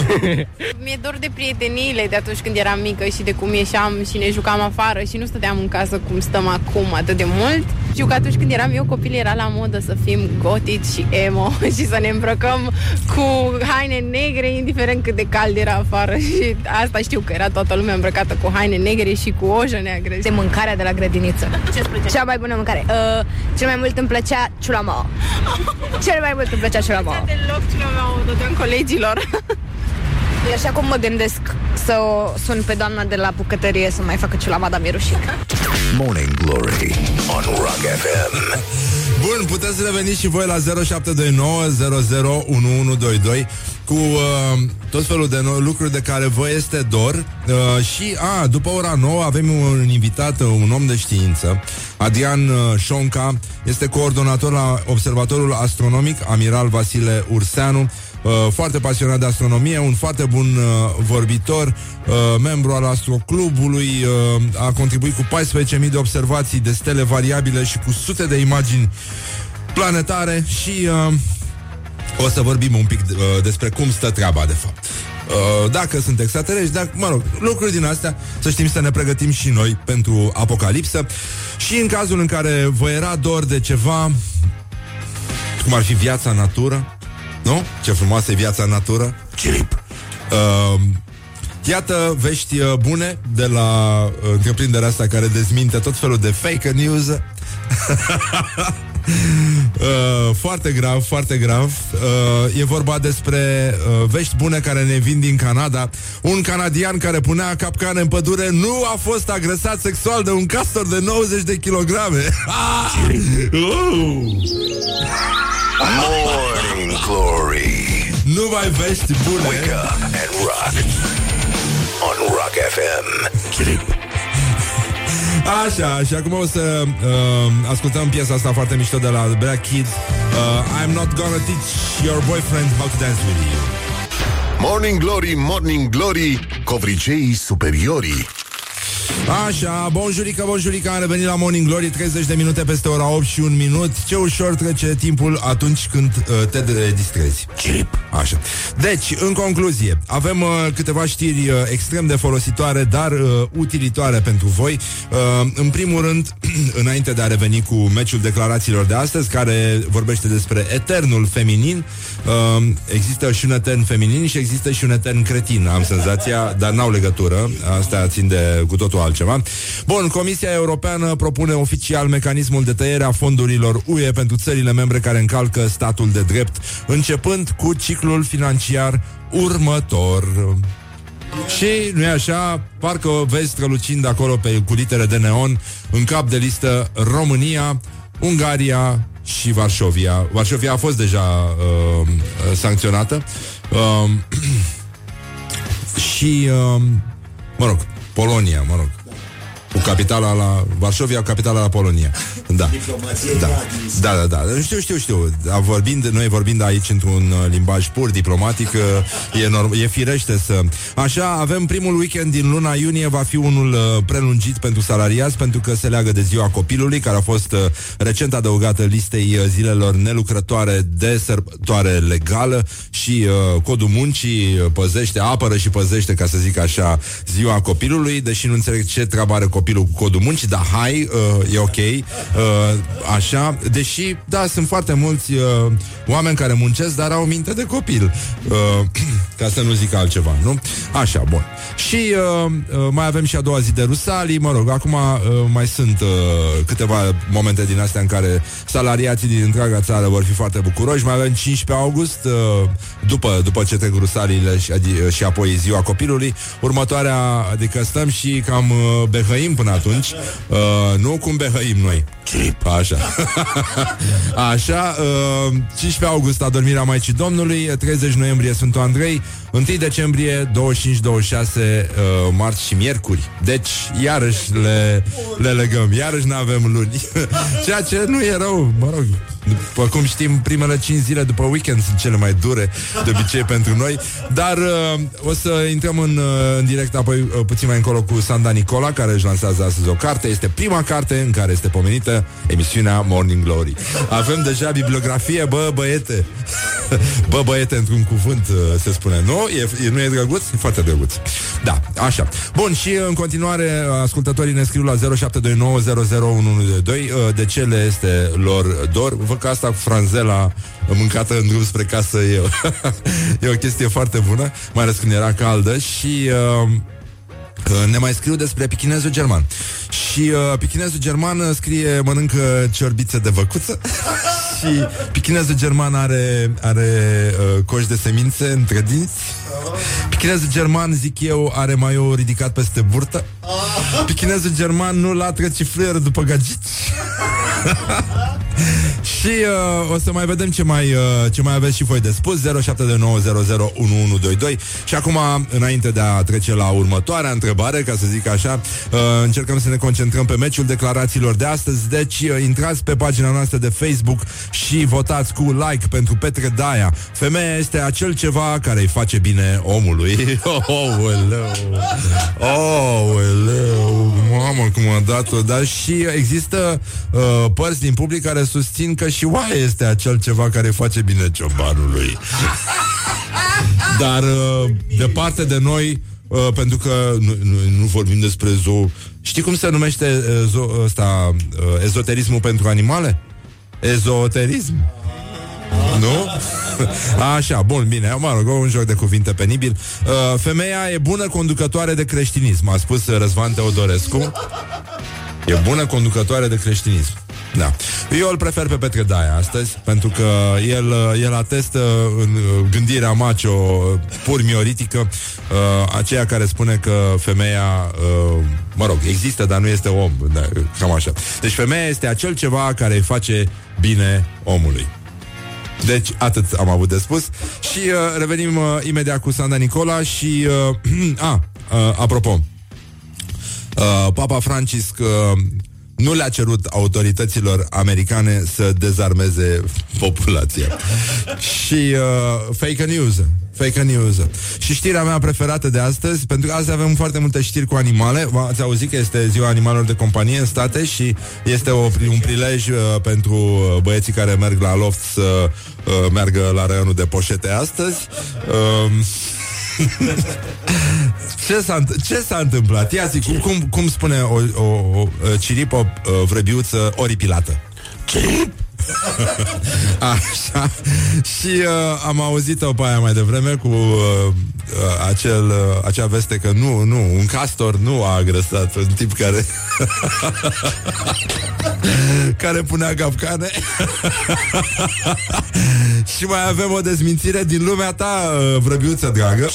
Mi-e dor de prieteniile de atunci când eram mică și de cum ieșeam și ne jucam afară și nu stăteam în casă cum stăm acum atât de mult. Știu că atunci când eram eu copil era la modă să fim gotici și emo și să ne îmbrăcăm cu haine negre indiferent cât de cald era afară și asta știu că era toată lumea îmbrăcată cu haine negre și cu ojă neagră. de mâncarea de la grădiniță. Cea mai bună mâncare. Uh, cel mai mult îmi plăcea ciulama. Cel mai mult îmi plăcea ciulama. Deloc ce mea o dădeam colegilor. E așa cum mă gândesc să o sun pe doamna de la bucătărie să mai facă ciulama, dar mi-e rușine. Morning Glory on Rock FM. Bun, puteți reveni și voi la 0729 001122 cu uh, tot felul de no- lucruri de care vă este dor. Uh, și, a, după ora 9 avem un invitat, uh, un om de știință, Adrian uh, Șonca, este coordonator la Observatorul Astronomic, Amiral Vasile Urseanu, uh, foarte pasionat de astronomie, un foarte bun uh, vorbitor, uh, membru al astroclubului, uh, a contribuit cu 14.000 de observații de stele variabile și cu sute de imagini planetare și uh, o să vorbim un pic uh, despre cum stă treaba de fapt. Uh, dacă sunt extraterestri, dacă, mă rog, lucruri din astea, să știm să ne pregătim și noi pentru apocalipsă. Și în cazul în care vă era dor de ceva, cum ar fi viața în natură, nu? Ce frumoasă e viața în natură. Cirip. Uh, Iată vești uh, bune de la uh, întreprinderea asta care dezminte tot felul de fake news. Uh, foarte grav, foarte grav. Uh, e vorba despre uh, vești bune care ne vin din Canada. Un canadian care punea capcane în pădure nu a fost agresat sexual de un castor de 90 de kilograme. Uh! Morning Glory. nu mai vești bune. Wake up and rock. On Rock FM. Așa, și acum o să uh, ascultăm piesa asta foarte mișto de la The Black Kids. Uh, I'm not gonna teach your boyfriend how to dance with you. Morning Glory, Morning Glory, covriceii superiorii. Așa, bonjurică, bonjurică, am revenit la Morning Glory 30 de minute peste ora 8 și un minut. Ce ușor trece timpul atunci când uh, te distrezi. Cirip Așa. Deci, în concluzie, avem uh, câteva știri uh, extrem de folositoare Dar uh, utilitoare pentru voi. Uh, În primul rând, înainte de a reveni cu meciul declarațiilor de astăzi Care vorbește despre eternul feminin uh, Există și un etern feminin și există și un etern cretin Am senzația, dar n-au legătură. Asta țin de cu totul altceva. Bun, Comisia Europeană propune oficial mecanismul de tăiere a fondurilor UE pentru țările membre care încalcă statul de drept, începând cu ciclul financiar următor. Și, nu e așa, parcă vezi strălucind acolo pe, cu litere de neon, în cap de listă România, Ungaria și Varșovia. Varșovia a fost deja uh, sancționată. Uh, și, uh, mă rog, Polonia, mă rog. Cu capitala la Varșovia, capitala la Polonia. Da. Da. da, da, da. Știu, știu, știu. Da, vorbind, noi vorbind aici într-un uh, limbaj pur diplomatic, uh, e, norm- e firește să... Așa, avem primul weekend din luna iunie, va fi unul uh, prelungit pentru salariați, pentru că se leagă de ziua copilului, care a fost uh, recent adăugată listei uh, zilelor nelucrătoare de sărbătoare legală și uh, codul muncii uh, păzește, apără și păzește, ca să zic așa, ziua copilului, deși nu înțeleg ce treabă are copilul cu codul muncii, dar hai, uh, e ok, uh, așa, deși, da, sunt foarte mulți uh, oameni care muncesc, dar au minte de copil, uh, ca să nu zic altceva, nu? Așa, bun. Și uh, uh, mai avem și a doua zi de Rusalii, mă rog, acum uh, mai sunt uh, câteva momente din astea în care salariații din întreaga țară vor fi foarte bucuroși, mai avem 15 august, uh, după, după ce trec Rusaliile și, adi- și apoi ziua copilului, următoarea, adică stăm și cam uh, behăim până atunci, uh, nu cum behăim noi. Chip, așa. așa, uh, 15 august adormirea Maicii Domnului, 30 noiembrie Sfântul Andrei, 1 decembrie, 25-26 uh, marți și miercuri. Deci, iarăși le, le legăm, iarăși nu avem luni. Ceea ce nu e rău, mă rog. După cum știm, primele 5 zile după weekend sunt cele mai dure, de obicei pentru noi. Dar uh, o să intrăm în, uh, în direct apoi uh, puțin mai încolo cu Sanda Nicola, care își lansează astăzi o carte. Este prima carte în care este pomenită emisiunea Morning Glory. Avem deja bibliografie, bă, băiete. bă, băiete, într-un cuvânt uh, se spune. Nu? E, e, nu e drăguț? E foarte drăguț. Da, așa. Bun, și în continuare, ascultătorii ne scriu la 0729001122 uh, de ce le este lor dor. Văd că asta cu franzela mâncată în drum spre casă e, e o chestie foarte bună, mai ales când era caldă și... Uh, ne mai scriu despre pichinezul german. Și uh, pichinezul german uh, scrie Mănâncă ciorbițe de văcuță Și pichinezul german are Are uh, coș de semințe Între dinți. Pichinezul german, zic eu, are mai o ridicat peste burtă. Pichinezul german nu latră ci fluier după gagici Și uh, o să mai vedem ce mai, uh, ce mai aveți și voi de spus. 0729001122 Și acum, înainte de a trece la următoarea întrebare Ca să zic așa uh, Încercăm să ne concentrăm pe meciul declarațiilor de astăzi. Deci uh, intrați pe pagina noastră de Facebook Și votați cu like pentru Petre Daia. Femeia este acel ceva care îi face bine omului. Oh, oleu Oh, oleu Mamă, cum a dat-o. Dar și există uh, părți din public care susțin că și oaia este acel ceva care face bine ciobanului. Dar uh, departe de noi, uh, pentru că nu, nu, nu vorbim despre zoo. Știi cum se numește uh, zo, ăsta, uh, ezoterismul pentru animale? Ezoterism. Nu? Așa, bun, bine, mă rog, un joc de cuvinte penibil. Uh, femeia e bună conducătoare de creștinism, a spus Răzvan Teodorescu. E bună conducătoare de creștinism. Da. Eu îl prefer pe Petre Daia astăzi, pentru că el, el atestă în gândirea macho pur mioritică, uh, aceea care spune că femeia, uh, mă rog, există, dar nu este om. Da, cam așa. Deci femeia este acel ceva care îi face bine omului. Deci, atât am avut de spus. Și uh, revenim uh, imediat cu Sanda Nicola și... Uh, a, uh, apropo, uh, Papa Francisc uh, nu le-a cerut autorităților americane să dezarmeze populația. și uh, fake news. Fake news. Și știrea mea preferată de astăzi, pentru că azi avem foarte multe știri cu animale. Ați auzit că este ziua animalelor de companie în state și este o, un prilej uh, pentru băieții care merg la loft să uh, meargă la raionul de poșete astăzi. Uh, ce, s-a, ce s-a întâmplat? Ia zic, cum, cum, cum spune o, o, o ciripă o vrăbiuță oripilată? Cirip! Așa Și uh, am auzit-o pe aia mai devreme Cu uh, uh, acel, uh, acea veste Că nu, nu, un castor Nu a agresat un tip care Care punea capcane Și mai avem o dezmințire Din lumea ta, uh, vrăbiuță dragă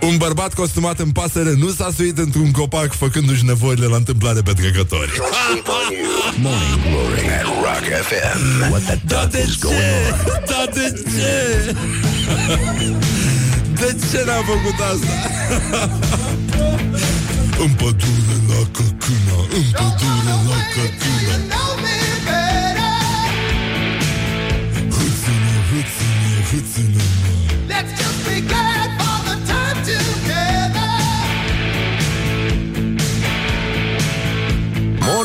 Un bărbat costumat în pasăre Nu s-a suit într-un copac Făcându-și nevoile la întâmplare pe trecători Morning Glory at Rock FM. What the Da, duck de is going ce? on? Da, de ce? De ce n-a făcut asta? în pădure la căcâna În pădure la căcâna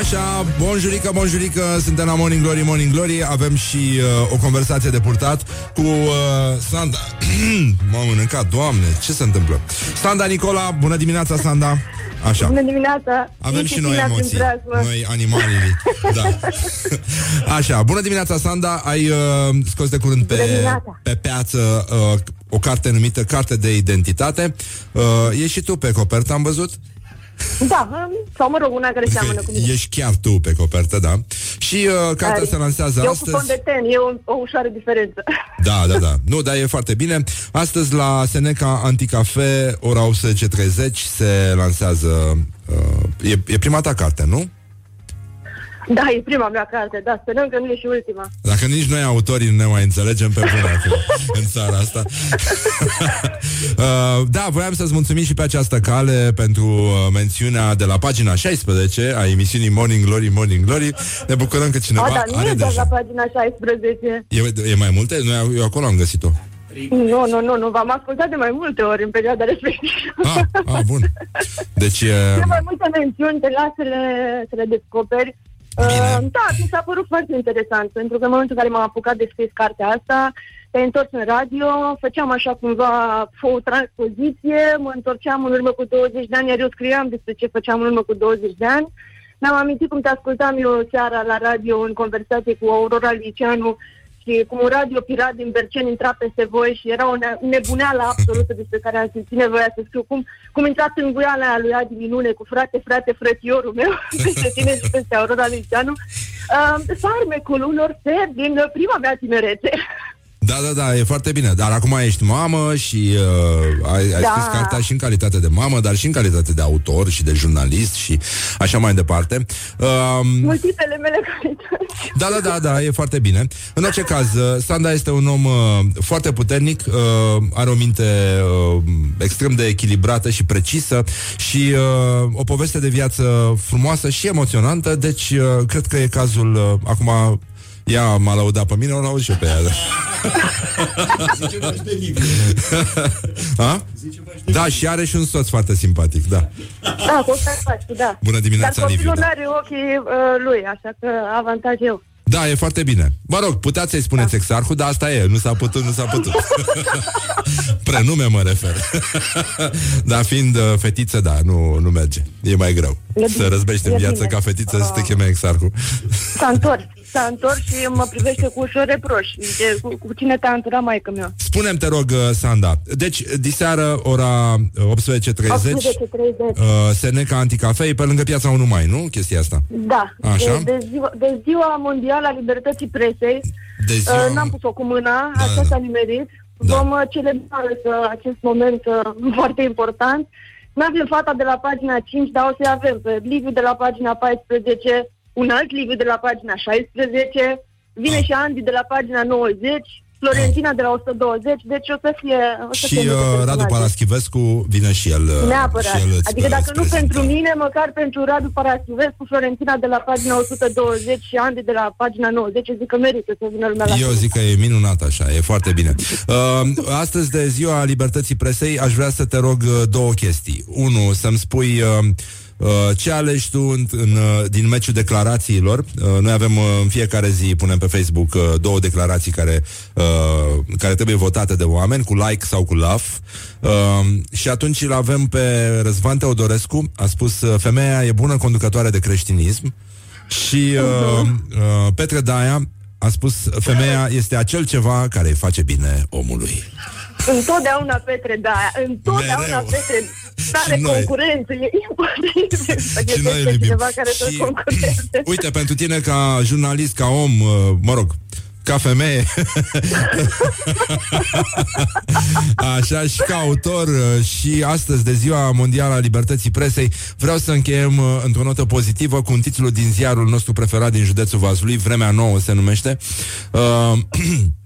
Așa, bonjurică, bonjurică, suntem la Morning Glory, Morning Glory Avem și uh, o conversație de purtat cu uh, Sanda M-am mâncat, doamne, ce se întâmplă? Sanda Nicola, bună dimineața, Sanda Așa, Bună dimineața! avem și noi Cristina din emoții Preajmă. Noi animalii Da Așa, bună dimineața, Sanda Ai uh, scos de curând Bună pe, dimineața. pe piață uh, O carte numită Carte de Identitate uh, E și tu pe copertă, am văzut? Da, hă, sau mă rog, una care seamănă cu mine. Ești chiar tu pe copertă, da Și uh, cartea Are- se lansează Eu cu astăzi fond de ten, e o, o ușoară diferență. Da, da, da. Nu, dar e foarte bine. Astăzi la Seneca Anticafe, ora 18.30, se lansează... Uh, e, e prima ta carte, nu? Da, e prima mea carte, da, sperăm că nu e și ultima. Dacă nici noi autorii nu ne mai înțelegem pe bune acum, în țara asta. uh, da, voiam să-ți mulțumim și pe această cale pentru uh, mențiunea de la pagina 16 a emisiunii Morning Glory, Morning Glory. Ne bucurăm că cineva A, dar nu are e doar deja. la pagina 16. E, e mai multe? Noi, eu acolo am găsit-o. Nu, nu, nu, nu, v-am ascultat de mai multe ori în perioada respectivă. Ah, ah bun. Deci... De Uh, mai multe mențiuni, te las să le, să le descoperi. Uh, da, mi s-a părut foarte interesant, pentru că în momentul în care m-am apucat de scris cartea asta, te-ai întors în radio, făceam așa cumva o transpoziție, mă întorceam în urmă cu 20 de ani, iar eu scriam despre ce făceam în urmă cu 20 de ani. Mi-am amintit cum te ascultam eu seara la radio în conversație cu Aurora Liceanu și cum un radio pirat din Berceni intra peste voi și era o ne- nebuneală absolută despre care am simțit nevoia să scriu. Cum, cum intra tânguiala aia lui Adi Minune cu frate, frate, frățiorul meu peste tine și peste Aurora Liceanu. Uh, farmecul unor seri din prima mea tinerețe. Da, da, da, e foarte bine. Dar acum ești mamă și uh, ai, ai Da. scris cartea și în calitate de mamă, dar și în calitate de autor și de jurnalist și așa mai departe. Uh, Multiplele mele calități. da, da, da, da, e foarte bine. În orice caz, uh, Sanda este un om uh, foarte puternic, uh, are o minte uh, extrem de echilibrată și precisă și uh, o poveste de viață frumoasă și emoționantă, deci uh, cred că e cazul uh, acum ea m-a lăudat pe mine, o laud și eu pe ea. Ha? Da, și are și un soț foarte simpatic, da. Da, cu faci, da. Bună dimineața, Dar Liviu, copilul da. nu are ochii uh, lui, așa că avantaj eu. Da, e foarte bine. Mă rog, puteți să-i spuneți exarhul, dar asta e, nu s-a putut, nu s-a putut. Prenume mă refer. dar fiind uh, fetiță, da, nu, nu merge. E mai greu. E să bine, răzbești în e viață bine. ca fetiță să te Ah. cheme exarhul. S-a întors. S-a întors și mă privește cu ușor reproș. De, cu, cu cine te-a înturat maică mea? Spune-mi, te rog, uh, Sanda. Deci, diseară, ora uh, 18.30, 18.30. uh, Seneca Anticafei, pe lângă piața 1 mai, nu? Chestia asta. Da. Așa. De, de, ziua, de ziua mondială a libertății presei. De ziua... Uh, n-am pus-o cu mâna, Da, așa da. s-a nimerit. Da. Vom uh, celebra însă acest moment uh, foarte important. Nu avem fata de la pagina 5, dar o să avem pe Liviu de la pagina 14, un alt Liviu de la pagina 16, vine Ah. și Andy de la pagina 90, Florentina de la 120, deci o să fie... O să Și fie multe uh, Radu personaje. Paraschivescu vine și el. uh, Neapărat. Și el îți, adică uh, dacă îți nu prezintă. pentru mine, măcar pentru Radu Paraschivescu, Florentina de la pagina 120 și Andy de la pagina 90, zic că merită să vină lumea la Eu zic că e minunat așa, e foarte bine. Uh, astăzi, de ziua libertății presei, aș vrea să te rog uh, două chestii. Unu, să-mi spui uh, uh, ce alegi tu în, în, uh, din meciul declarațiilor. Uh, noi avem uh, în fiecare zi, punem pe Facebook uh, două declarații care, uh, care trebuie votate de oameni, cu like sau cu love. Uh, și atunci îl avem pe Răzvan Teodorescu, a spus uh, femeia e bună conducătoare de creștinism. Și uh, uh, Petre Daia a spus femeia este acel ceva care îi face bine omului. Întotdeauna Petre, da, întotdeauna Mereu. Petre, are Și noi. concurență, e imposibil să Și noi îl găsești iubim. cineva care să Și- concureze. Uite, pentru tine ca jurnalist, ca om, uh, mă rog, ca femeie Așa și ca autor uh, Și astăzi de ziua mondială a libertății presei Vreau să încheiem uh, într-o notă pozitivă Cu un titlu din ziarul nostru preferat Din județul Vaslui, Vremea Nouă se numește uh,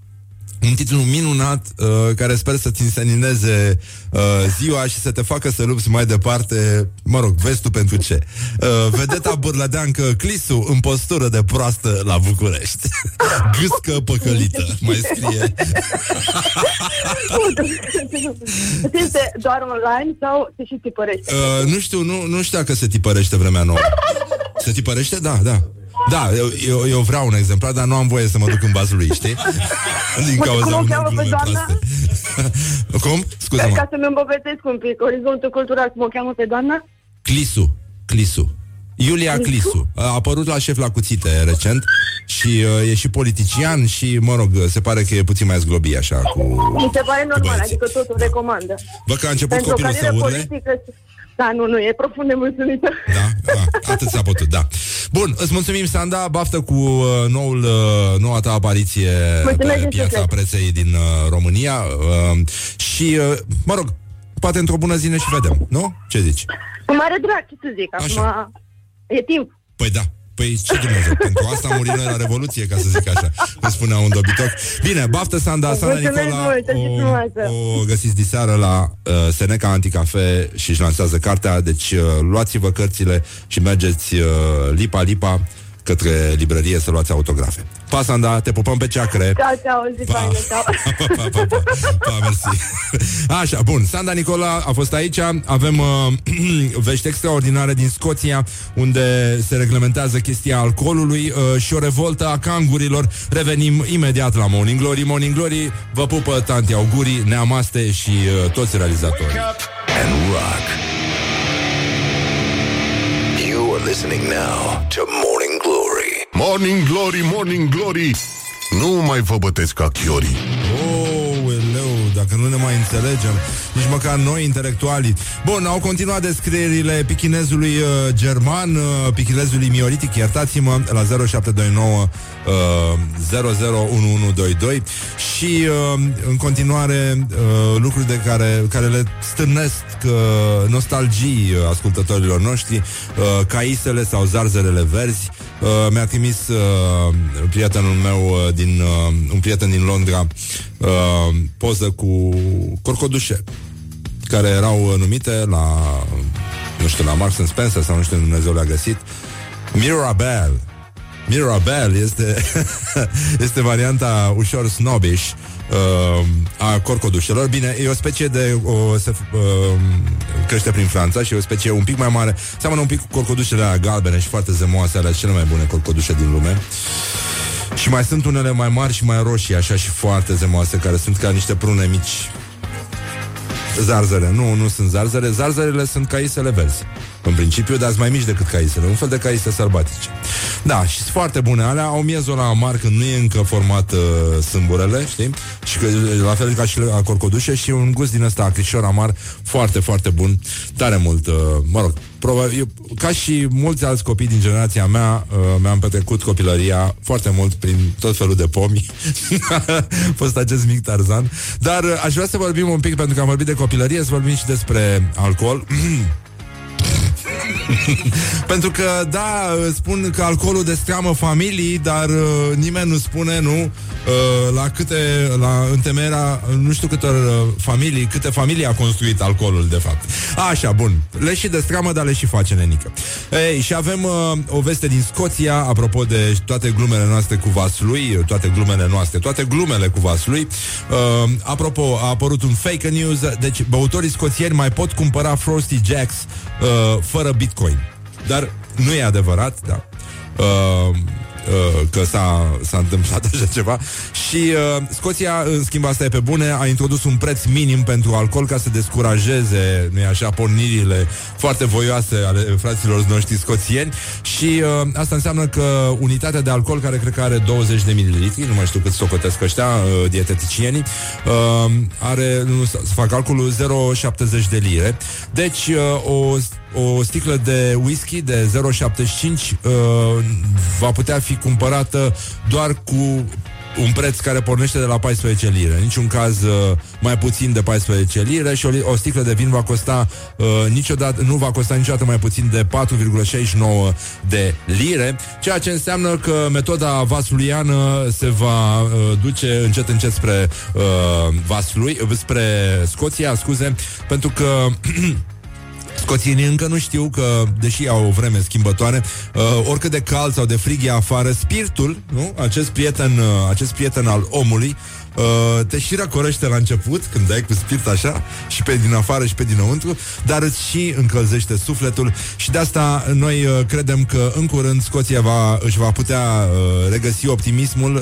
un titlu minunat uh, care sper să ți însenineze uh, ziua și să te facă să lupți mai departe, mă rog, vezi tu pentru ce. Uh, vedeta bârlădeancă Clisu în postură de proastă la București. Gâscă păcălită, mai scrie. Este doar online sau se și tipărește? Uh, nu știu, nu, nu știu dacă se tipărește vremea nouă. Se tipărește? Da, da. Da, eu, eu, eu vreau un exemplar, dar nu am voie să mă duc în Vaslui, știi? Din Mă, cauza cum o unor cheamă pe glume doamna? proaste. Cum? Scuze-mă. Ca să-mi îmbogățesc un pic orizontul cultural, cum o cheamă pe doamna? Clisu. Clisu. Iulia Clisu. A apărut la șef la cuțite recent și uh, e și politician și, mă rog, se pare că e puțin mai zglobit așa cu... Mi se pare normal, băieții. adică totul recomandă. Bă, că a început Pentru o copilul să carieră urle. politică... Da, nu, nu, e profund nemulțumită. Da, da, atât s-a putut, da. Bun, îți mulțumim, Sanda, baftă cu uh, noul, uh, noua ta apariție Mulțumesc pe din piața suflet. preței din uh, România uh, și, uh, mă rog, poate într-o bună zi ne și vedem, nu? Ce zici? Cu mare drag, ce să zic, acum e timp. Păi da. Păi ce Dumnezeu, pentru asta am murit noi la Revoluție, ca să zic așa, cum spunea un dobitoc. Bine, baftă Sanda, Sanda Mulțumesc Nicola, mult, să fiți frumoasă. o, o găsiți diseară la uh, Seneca Anticafe și își lansează cartea, deci uh, luați-vă cărțile și mergeți uh, lipa-lipa către librărie să luați autografe. Pa, Sanda, te pupăm pe ceacre. Ceau, ceau, zi Pa. faină, ceau. pa, pa, pa, pa, mersi. Așa, bun, Sanda Nicola a fost aici Avem uh, vești extraordinare din Scoția Unde se reglementează chestia alcoolului uh, Și o revoltă a cangurilor Revenim imediat la Morning Glory Morning Glory, vă pupă tanti augurii Neamaste și uh, toți realizatorii and rock. You are listening now to Morning Glory. Morning Glory, Morning Glory Nu mai vă bătesc ca chiorii Oh, eleu, dacă că nu ne mai înțelegem, nici măcar noi intelectualii. Bun, au continuat descrierile pichinezului uh, german, uh, pichinezului mioritic, iertați-mă, la 0729 uh, 001122 și uh, în continuare uh, lucruri de care, care le stârnesc uh, nostalgii uh, ascultătorilor noștri, uh, caisele sau zarzerele verzi. Uh, mi-a trimis uh, prietenul meu uh, din uh, un prieten din Londra uh, poză cu corcodușe care erau uh, numite la nu știu, la Marks Spencer sau nu știu, Dumnezeu le-a găsit Mirabelle Mirabelle este, este varianta ușor snobbish uh, a corcodușelor. Bine, e o specie de... O, se uh, crește prin Franța și e o specie un pic mai mare. Seamănă un pic cu corcodușele alea galbene și foarte zemoase, alea cele mai bune corcodușe din lume. Și mai sunt unele mai mari și mai roșii, așa și foarte zemoase, care sunt ca niște prune mici. Zarzăre, nu, nu sunt zarzăre. Zarzărele sunt caisele verzi. În principiu, dar sunt mai mici decât caisele. Un fel de caise sărbatice. Da, și sunt foarte bune alea. Au miezul la amar când nu e încă format uh, sâmburele, știi? Și că, la fel ca și la corcodușe și un gust din ăsta acrișor amar foarte, foarte bun. Tare mult, uh, mă rog, probabil, eu, ca și mulți alți copii din generația mea, uh, mi-am petrecut copilăria foarte mult prin tot felul de pomi. A fost acest mic tarzan. Dar uh, aș vrea să vorbim un pic, pentru că am vorbit de copilărie, să vorbim și despre alcool. Pentru că, da, spun că alcoolul destreamă familii, dar uh, nimeni nu spune, nu, uh, la câte, la întemeierea, nu știu câte uh, familii, câte familii a construit alcoolul, de fapt. Așa, bun. Le și destreamă, dar le și face nenică. Ei, și avem uh, o veste din Scoția, apropo de toate glumele noastre cu Vaslui, toate glumele noastre, toate glumele cu Vaslui. Uh, apropo, a apărut un fake news, deci băutorii scoțieni mai pot cumpăra Frosty Jacks uh, fără Bitcoin. Dar nu e adevărat, da. Uh, uh, că s-a, s-a întâmplat așa ceva și uh, Scoția, în schimb, asta e pe bune a introdus un preț minim pentru alcool ca să descurajeze, nu așa, pornirile foarte voioase ale fraților noștri scoțieni și uh, asta înseamnă că unitatea de alcool, care cred că are 20 de mililitri, nu mai știu cât socotesc ăștia, uh, dieteticienii, uh, are, nu, să să fac calculul, 0,70 de lire. Deci, uh, o o sticlă de whisky de 0,75 uh, va putea fi cumpărată doar cu un preț care pornește de la 14 lire. În niciun caz uh, mai puțin de 14 lire și o, li- o sticlă de vin va costa uh, niciodată, nu va costa niciodată mai puțin de 4,69 de lire, ceea ce înseamnă că metoda vasluiană se va uh, duce încet încet spre uh, Vaslui, spre Scoția, scuze, pentru că Scoțienii încă nu știu că, deși au o vreme schimbătoare, uh, oricât de cald sau de frig e afară, spiritul, nu? Acest prieten, uh, acest prieten al omului, uh, te și răcorește la început, când dai cu spirit așa, și pe din afară și pe dinăuntru, dar îți și încălzește sufletul. Și de asta noi uh, credem că în curând Scoția va, își va putea uh, regăsi optimismul uh,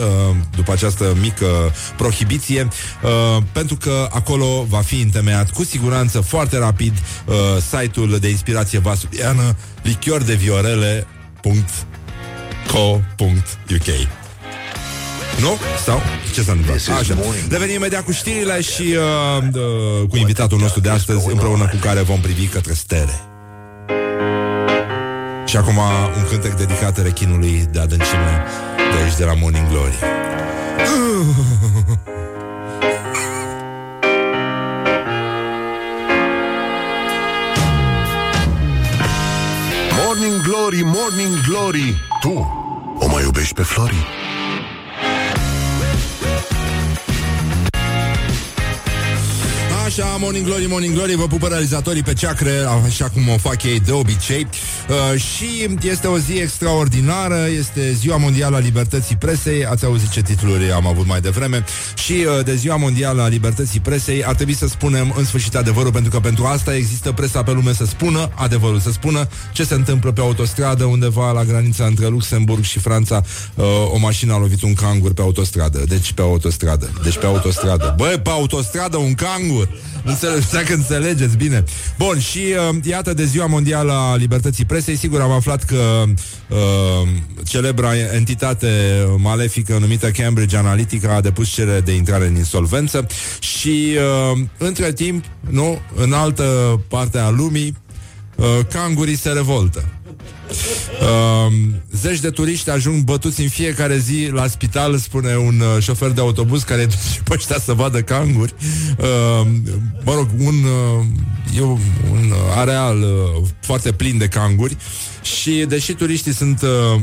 după această mică prohibiție, uh, pentru că acolo va fi întemeiat cu siguranță foarte rapid uh, site-ul de inspirație vasuliană lichiordeviorele.co.uk nu? Sau? Ce s-a întâmplat? Așa. Revenim imediat cu știrile și uh, uh, cu invitatul nostru de astăzi, împreună cu care vom privi către stele. Și acum un cântec dedicat rechinului de adâncime de aici, de la Morning Glory. Morning Glory, Morning Glory Tu o mai iubești pe Flori? Așa, Morning Glory, Morning Glory Vă pupă realizatorii pe ceacre Așa cum o fac ei de obicei. Uh, Și este o zi extraordinară Este Ziua Mondială a Libertății Presei Ați auzit ce titluri am avut mai devreme. Și uh, de Ziua Mondială a Libertății Presei Ar trebui să spunem în sfârșit adevărul Pentru că pentru asta există presa pe lume Să spună adevărul, să spună ce se întâmplă pe autostradă Undeva la granița între Luxemburg și Franța. Uh, O mașină a lovit un cangur pe autostradă. Deci pe autostradă. Deci pe autostradă. Băi, pe autostradă un cangur Înțeleg, dacă înțelegeți bine. Bun, și uh, iată de ziua mondială a libertății presei, sigur am aflat că uh, celebra entitate malefică numită Cambridge Analytica a depus cerere de intrare în insolvență și uh, între timp, nu, în altă parte a lumii, uh, cangurii se revoltă. Uh, zeci de turiști ajung bătuți în fiecare zi la spital, spune un uh, șofer de autobuz care duce pe ăștia să vadă canguri. Uh, mă rog, un, uh, e un areal uh, foarte plin de canguri și deși turiștii sunt uh,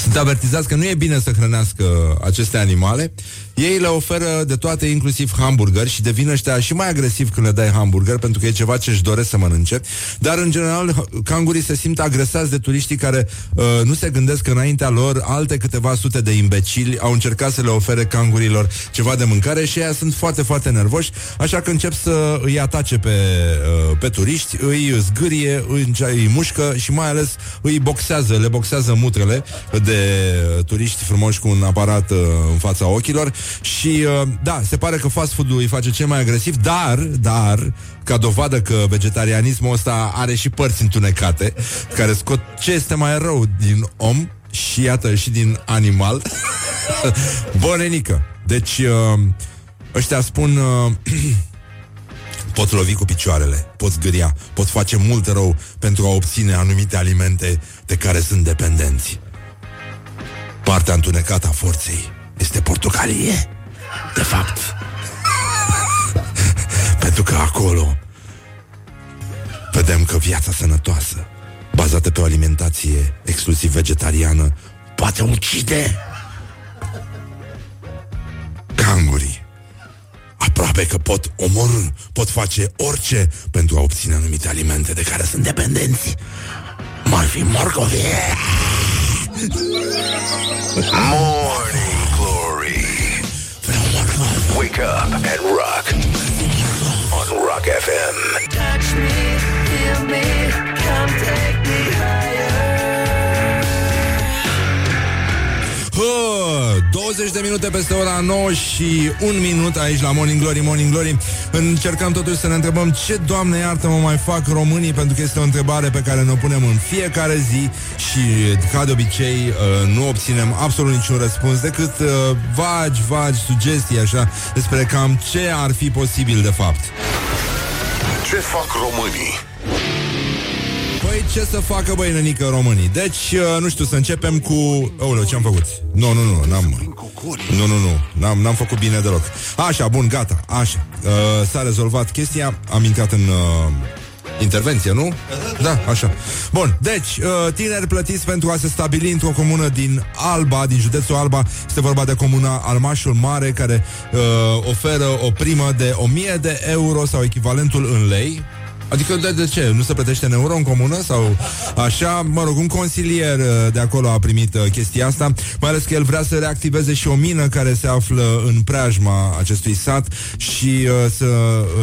sunt avertizați că nu e bine să hrănească aceste animale, ei le oferă de toate, inclusiv hamburger și devin ăștia și mai agresiv când le dai hamburger, pentru că e ceva ce își doresc să mănânce. Dar, în general, cangurii se simt agresați de turiștii care uh, nu se gândesc că înaintea lor alte câteva sute de imbecili au încercat să le ofere cangurilor ceva de mâncare și ei sunt foarte, foarte nervoși, așa că încep să îi atace pe, uh, pe turiști, îi zgârie, îi, îi mușcă și mai ales îi boxează, le boxează mutrele de turiști frumoși cu un aparat uh, în fața ochilor și uh, da, se pare că fast food-ul îi face cel mai agresiv, dar, dar, ca dovadă că vegetarianismul ăsta are și părți întunecate, care scot ce este mai rău din om și iată și din animal. Bonenică. Deci, uh, ăștia spun... Uh, pot lovi cu picioarele, pot zgâria, pot face mult rău pentru a obține anumite alimente de care sunt dependenți. Partea întunecată a forței este portocalie. De fapt. Pentru că acolo vedem că viața sănătoasă, bazată pe o alimentație exclusiv vegetariană, poate ucide cangurii. Aproape că pot omorâ, pot face orice pentru a obține anumite alimente de care sunt dependenți. Mar fi morcove. Morning Glory. Wake up and rock. On Rock FM. Touch me, feel me, come take Hă, 20 de minute peste ora 9 și un minut aici la Morning Glory, Morning Glory. Încercăm totuși să ne întrebăm ce, Doamne iartă, mă mai fac românii, pentru că este o întrebare pe care ne o punem în fiecare zi și, ca de obicei, uh, nu obținem absolut niciun răspuns decât uh, vagi, vagi, sugestii, așa, despre cam ce ar fi posibil de fapt. Ce fac românii? Păi ce să facă băi nănică românii Deci, uh, nu știu, să începem cu Aoleu, ce am făcut? Nu, nu, nu, n-am Nu, nu, nu, n-am, n-am făcut bine deloc Așa, bun, gata, așa uh, S-a rezolvat chestia, am intrat în uh, Intervenție, nu? Da, așa. Bun, deci, uh, tineri plătiți pentru a se stabili într-o comună din Alba, din județul Alba. Este vorba de comuna Almașul Mare, care uh, oferă o primă de 1000 de euro sau echivalentul în lei. Adică de, de ce? Nu se plătește în euro în comună? Sau așa? Mă rog, un consilier uh, de acolo a primit uh, chestia asta, mai ales că el vrea să reactiveze și o mină care se află în preajma acestui sat și uh, să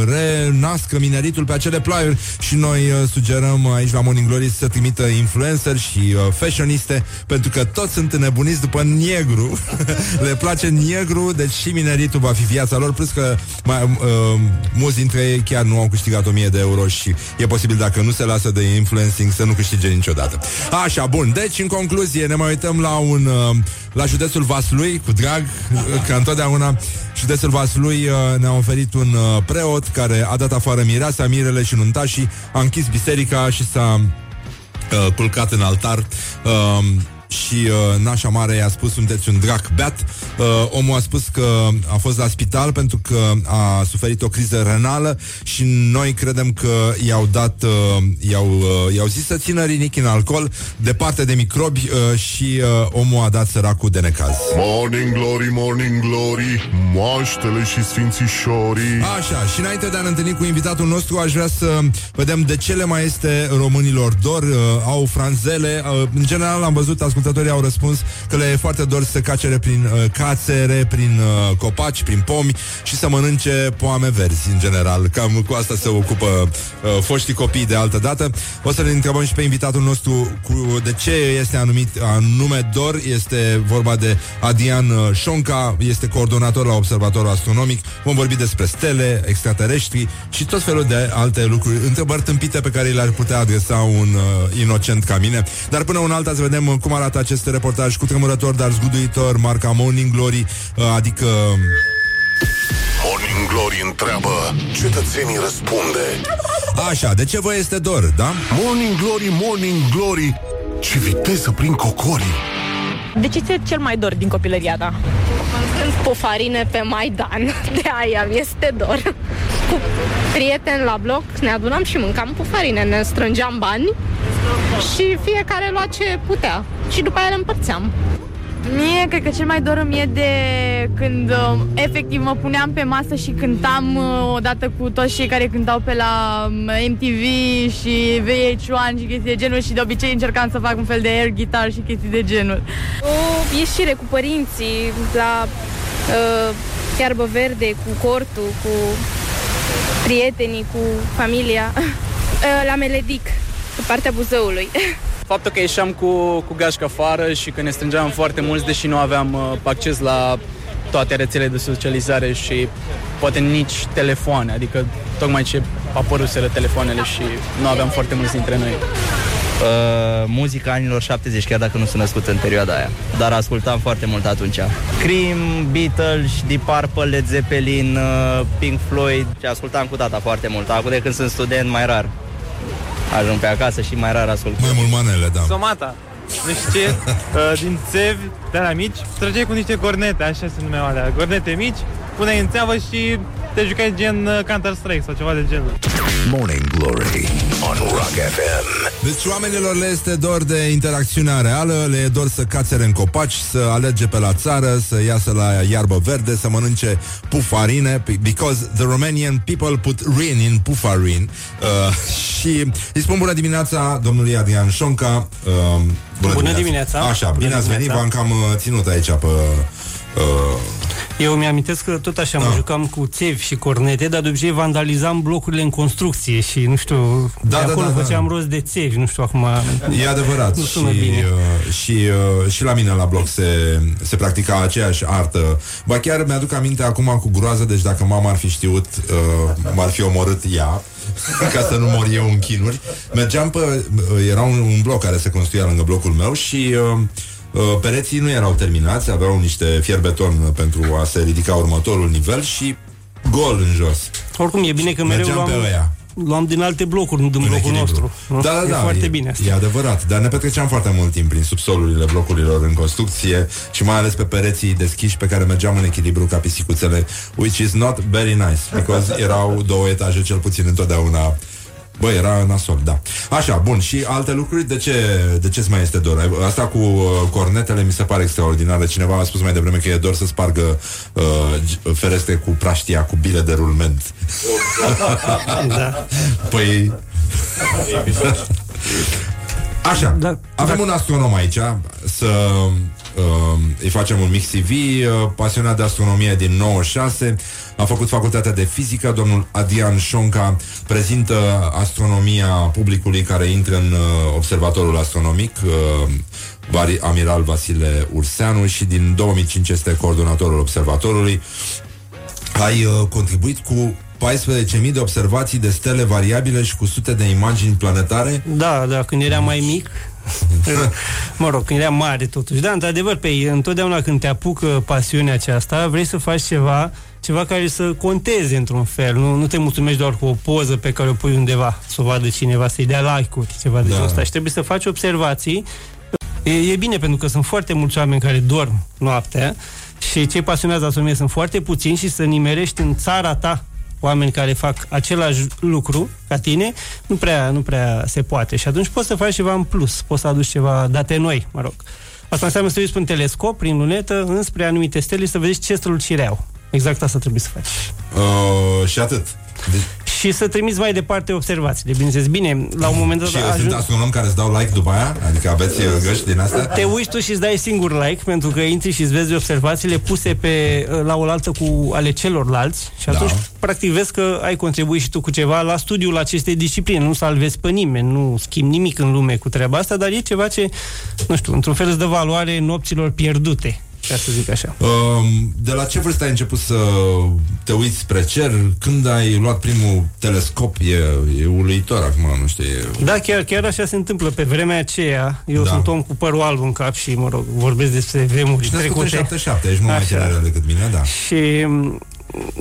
renască mineritul pe acele plaiuri și noi uh, sugerăm aici la Morning Glory să trimită influencer și uh, fashioniste pentru că toți sunt înnebuniți după negru. Le place negru, deci și mineritul va fi viața lor, plus că mai, uh, mulți dintre ei chiar nu au câștigat 1000 de euro și e posibil dacă nu se lasă de influencing să nu câștige niciodată. Așa, bun. Deci, în concluzie, ne mai uităm la un uh, la județul Vaslui, cu drag, uh, ca întotdeauna județul Vaslui uh, ne-a oferit un uh, preot care a dat afară mireasa, mirele și nuntașii, a închis biserica și s-a uh, culcat în altar. Uh, și uh, nașa mare i-a spus sunteți un drac beat. Uh, omul a spus că a fost la spital pentru că a suferit o criză renală și noi credem că i-au dat, uh, i-au, uh, i-au zis să țină rinichi în alcool, departe de microbi uh, și uh, omul a dat săracul de necaz. Morning Glory, Morning Glory, moaștele și sfințișorii. Așa, și înainte de a ne întâlni cu invitatul nostru, aș vrea să vedem de ce le mai este românilor dor. Uh, au franzele. Uh, în general am văzut, ascultând ascultătorii au răspuns că le e foarte dor să se cacere prin, uh, cațere prin uh, copaci, prin pomi și să mănânce poame verzi, în general. Cam cu asta se ocupă uh, foștii copii de altă dată. O să ne întrebăm și pe invitatul nostru cu de ce este anumit anume dor. Este vorba de Adian uh, Șonca, este coordonator la Observatorul Astronomic. Vom vorbi despre stele, extraterestri și tot felul de alte lucruri, întrebări tâmpite pe care le-ar putea adresa un uh, inocent ca mine. Dar până un alta să vedem uh, cum arată acest reportaj cu tremurător, dar zguduitor, marca Morning Glory, uh, adică... Morning Glory întreabă, cetățenii răspunde. Așa, de ce vă este dor, da? Morning Glory, Morning Glory, ce viteză prin cocorii. De ce ți cel mai dor din copilăria ta? Mâncând pufarine pe Maidan. De aia mi este dor. Cu prieteni la bloc Ne adunam și mâncam pufarine Ne strângeam bani Și fiecare lua ce putea. Și după aia le împărțeam Mie, cred că cel mai dor îmi e de când uh, efectiv mă puneam pe masă și cântam uh, odată cu toți cei care cântau pe la um, MTV și VH1 și chestii de genul și de obicei încercam să fac un fel de air guitar și chestii de genul. O ieșire cu părinții la uh, iarbă verde, cu cortul, cu prietenii, cu familia, uh, la Meledic, pe partea Buzăului. Faptul că ieșeam cu, cu gașca afară și că ne strângeam foarte mulți, deși nu aveam uh, acces la toate rețelele de socializare și poate nici telefoane, adică tocmai ce apăruseră telefoanele și nu aveam foarte mulți dintre noi. Uh, muzica anilor 70, chiar dacă nu sunt născut în perioada aia. Dar ascultam foarte mult atunci. Cream, Beatles, Deep Purple, Led Zeppelin, uh, Pink Floyd. Și ascultam cu tata foarte mult. Acum de când sunt student, mai rar. Ajung pe acasă și mai rar ascult. Mai mult manele, da. Somata. Nu știu ce, uh, din țevi, de la mici, trăgeai cu niște cornete, așa se numeau alea, cornete mici, puneai în țeavă și te jucai gen uh, Counter-Strike sau ceva de genul. Morning Glory on Rock FM. Deci oamenilor le este dor de interacțiunea reală, le e dor să cațere în copaci, să alerge pe la țară, să iasă la iarbă verde, să mănânce pufarine, because the Romanian people put rin in pufarin. Uh, și îi spun bună dimineața domnului Adrian Șonca. Uh, bună, Bună dimineața. Așa, Bună bine ați venit, dimineața. v-am cam uh, ținut aici pe... Uh, Eu mi-amintesc că tot așa mă jucam cu țevi și cornete, dar de obicei vandalizam blocurile în construcție și, nu știu, Da, de da, acolo da, da. făceam rost de țevi, nu știu, acum... E adevărat Nu și, sună bine. uh, și, uh, și la mine la bloc se, se practica aceeași artă Ba chiar mi-aduc aminte acum cu groază Deci dacă mama ar fi știut uh, M-ar fi omorât ea Ca să nu mor eu în chinuri Mergeam pe... Uh, era un, un bloc care se construia lângă blocul meu Și... Uh, uh, Pereții nu erau terminați, aveau niște fier beton pentru a se ridica următorul nivel și gol în jos. Oricum, e bine că mereu Mergeam luam, pe ăia. luam din alte blocuri, nu din În blocul echilibru. nostru. nu? Da, da, e da. foarte e, bine asta. E adevărat, dar ne petreceam foarte mult timp prin subsolurile blocurilor în construcție și mai ales pe pereții deschiși pe care mergeam în echilibru ca pisicuțele, which is not very nice, because erau două etaje cel puțin întotdeauna Bă, era nasol, da. Așa, bun, și alte lucruri, de ce, de ce mai este dor? Asta cu uh, cornetele mi se pare extraordinară. Cineva a spus mai devreme că e dor să spargă uh, g- ferestre cu praștia, cu bile de rulment. Da. Păi... Așa, Da, avem un astronom aici Să uh, îi facem un mix CV uh, Pasionat de astronomie din 96 A făcut facultatea de fizică. Domnul Adian Șonca Prezintă astronomia publicului Care intră în uh, observatorul astronomic uh, Vari, Amiral Vasile Urseanu Și din 2005 este coordonatorul observatorului. Ai uh, contribuit cu 14.000 de observații de stele variabile și cu sute de imagini planetare. Da, da, când eram mai mic, mă rog, când eram mare totuși. Da, într-adevăr, pe întotdeauna când te apucă pasiunea aceasta, vrei să faci ceva, ceva care să conteze într-un fel. Nu, nu te mulțumești doar cu o poză pe care o pui undeva, să o vadă cineva, să-i dea like-uri, ceva de Da. genul ăsta. Și trebuie să faci observații. E, e bine pentru că sunt foarte mulți oameni care dorm noaptea și cei pasionați de astronomie sunt foarte puțini și să nimerești în țara ta oameni care fac același lucru ca tine, nu prea, nu prea se poate. Și atunci poți să faci ceva în plus, poți să aduci ceva date noi, mă rog. Asta înseamnă să te uiți pe un telescop, prin lunetă, înspre anumite stele și să vezi ce strălucire au. Exact asta trebuie să faci. Uh, și atât. Deci, Și și să trimiți mai departe observațiile. Bineînțeles, bine, la un moment dat Și sunt astronom care îți dau like după aia? Adică aveți uh, găști din astea? Te uiți tu și îți dai singur like pentru că intri și îți vezi observațiile puse pe, la oaltă cu ale celorlalți și atunci Da. practic vezi că ai contribuit și tu cu ceva la studiul acestei discipline. Nu salvezi pe nimeni, nu schimbi nimic în lume cu treaba asta, dar e ceva ce, nu știu, într-un fel îți dă valoare nopților pierdute, ca să zic așa. Um, de la ce vârstă ai început să te uiți spre cer? Când ai luat primul telescop? E, e uluitor acum, nu știu. E... Da, chiar, chiar așa se întâmplă. Pe vremea aceea, eu Da. da. sunt om cu părul alb în cap și, mă rog, vorbesc despre vremuri Ești născut în trecute. 77, ești mult mai Așa. tânăr decât mine, da. Și m,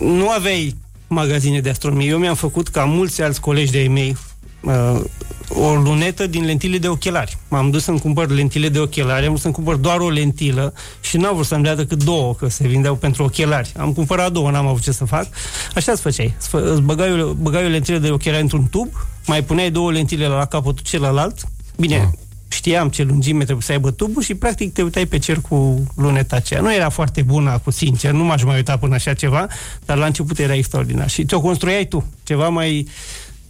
nu aveai magazine de astronomie. Eu mi-am făcut, ca mulți alți colegi de-ai mei, uh, o lunetă din lentile de ochelari. M-am dus să-mi cumpăr lentile de ochelari, am vrut să-mi cumpăr doar o lentilă și n-am vrut să-mi dea decât două, că se vindeau pentru ochelari. Am cumpărat două, n-am avut ce să fac. Așa îți făceai. Îți fă- Îți băgai, o- băgai o lentilă de ochelari într-un tub, mai puneai două lentile la capătul celălalt. Bine, știam ce lungime trebuie să aibă tubul și practic te uitai pe cer cu luneta aceea. Nu era foarte bună, cu sincer, nu m-aș mai uita până așa ceva, dar la început era extraordinar. Și ți-o construiai tu, ceva mai...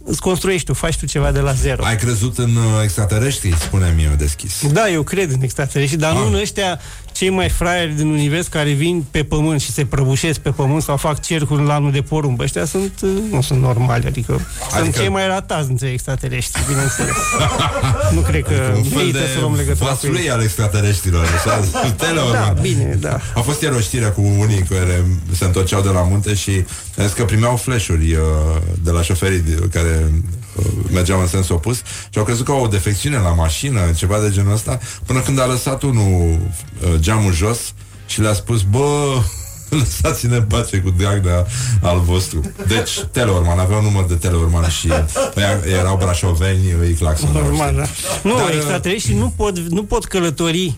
Îți construiești tu, faci tu ceva de la zero. Ai crezut în uh, extraterestri? Spune-mi eu deschis. Da, eu cred în extraterestri, dar nu în ăștia cei mai fraieri din univers care vin pe pământ și se prăbușesc pe pământ sau fac cercuri în lanul de porumb. Ăștia sunt, uh, nu sunt normali, adică, adică... sunt cei mai ratați dintre extraterestri, bineînțeles. nu cred că un fel merită de să luăm legătura cu ei. vaslui al extraterestrilor, așa, Teleorman. Da, bine, da. A fost ieri o știre cu unii care se întorceau de la munte și a zis că primeau flash-uri uh, de la șoferii de- care uh, mergeau în sens opus și au crezut că au o defecțiune la mașină, ceva de genul ăsta, până când a lăsat unul uh, geamul jos și le-a spus, bă, lăsați-ne în pace cu Dragnea al vostru. Deci, Teleorman, avea un număr de Teleorman și ăia erau brașoveni, îi claxonau. Normal, știi? da. Nu, Dar, uh, extraterestri nu pot, nu pot călători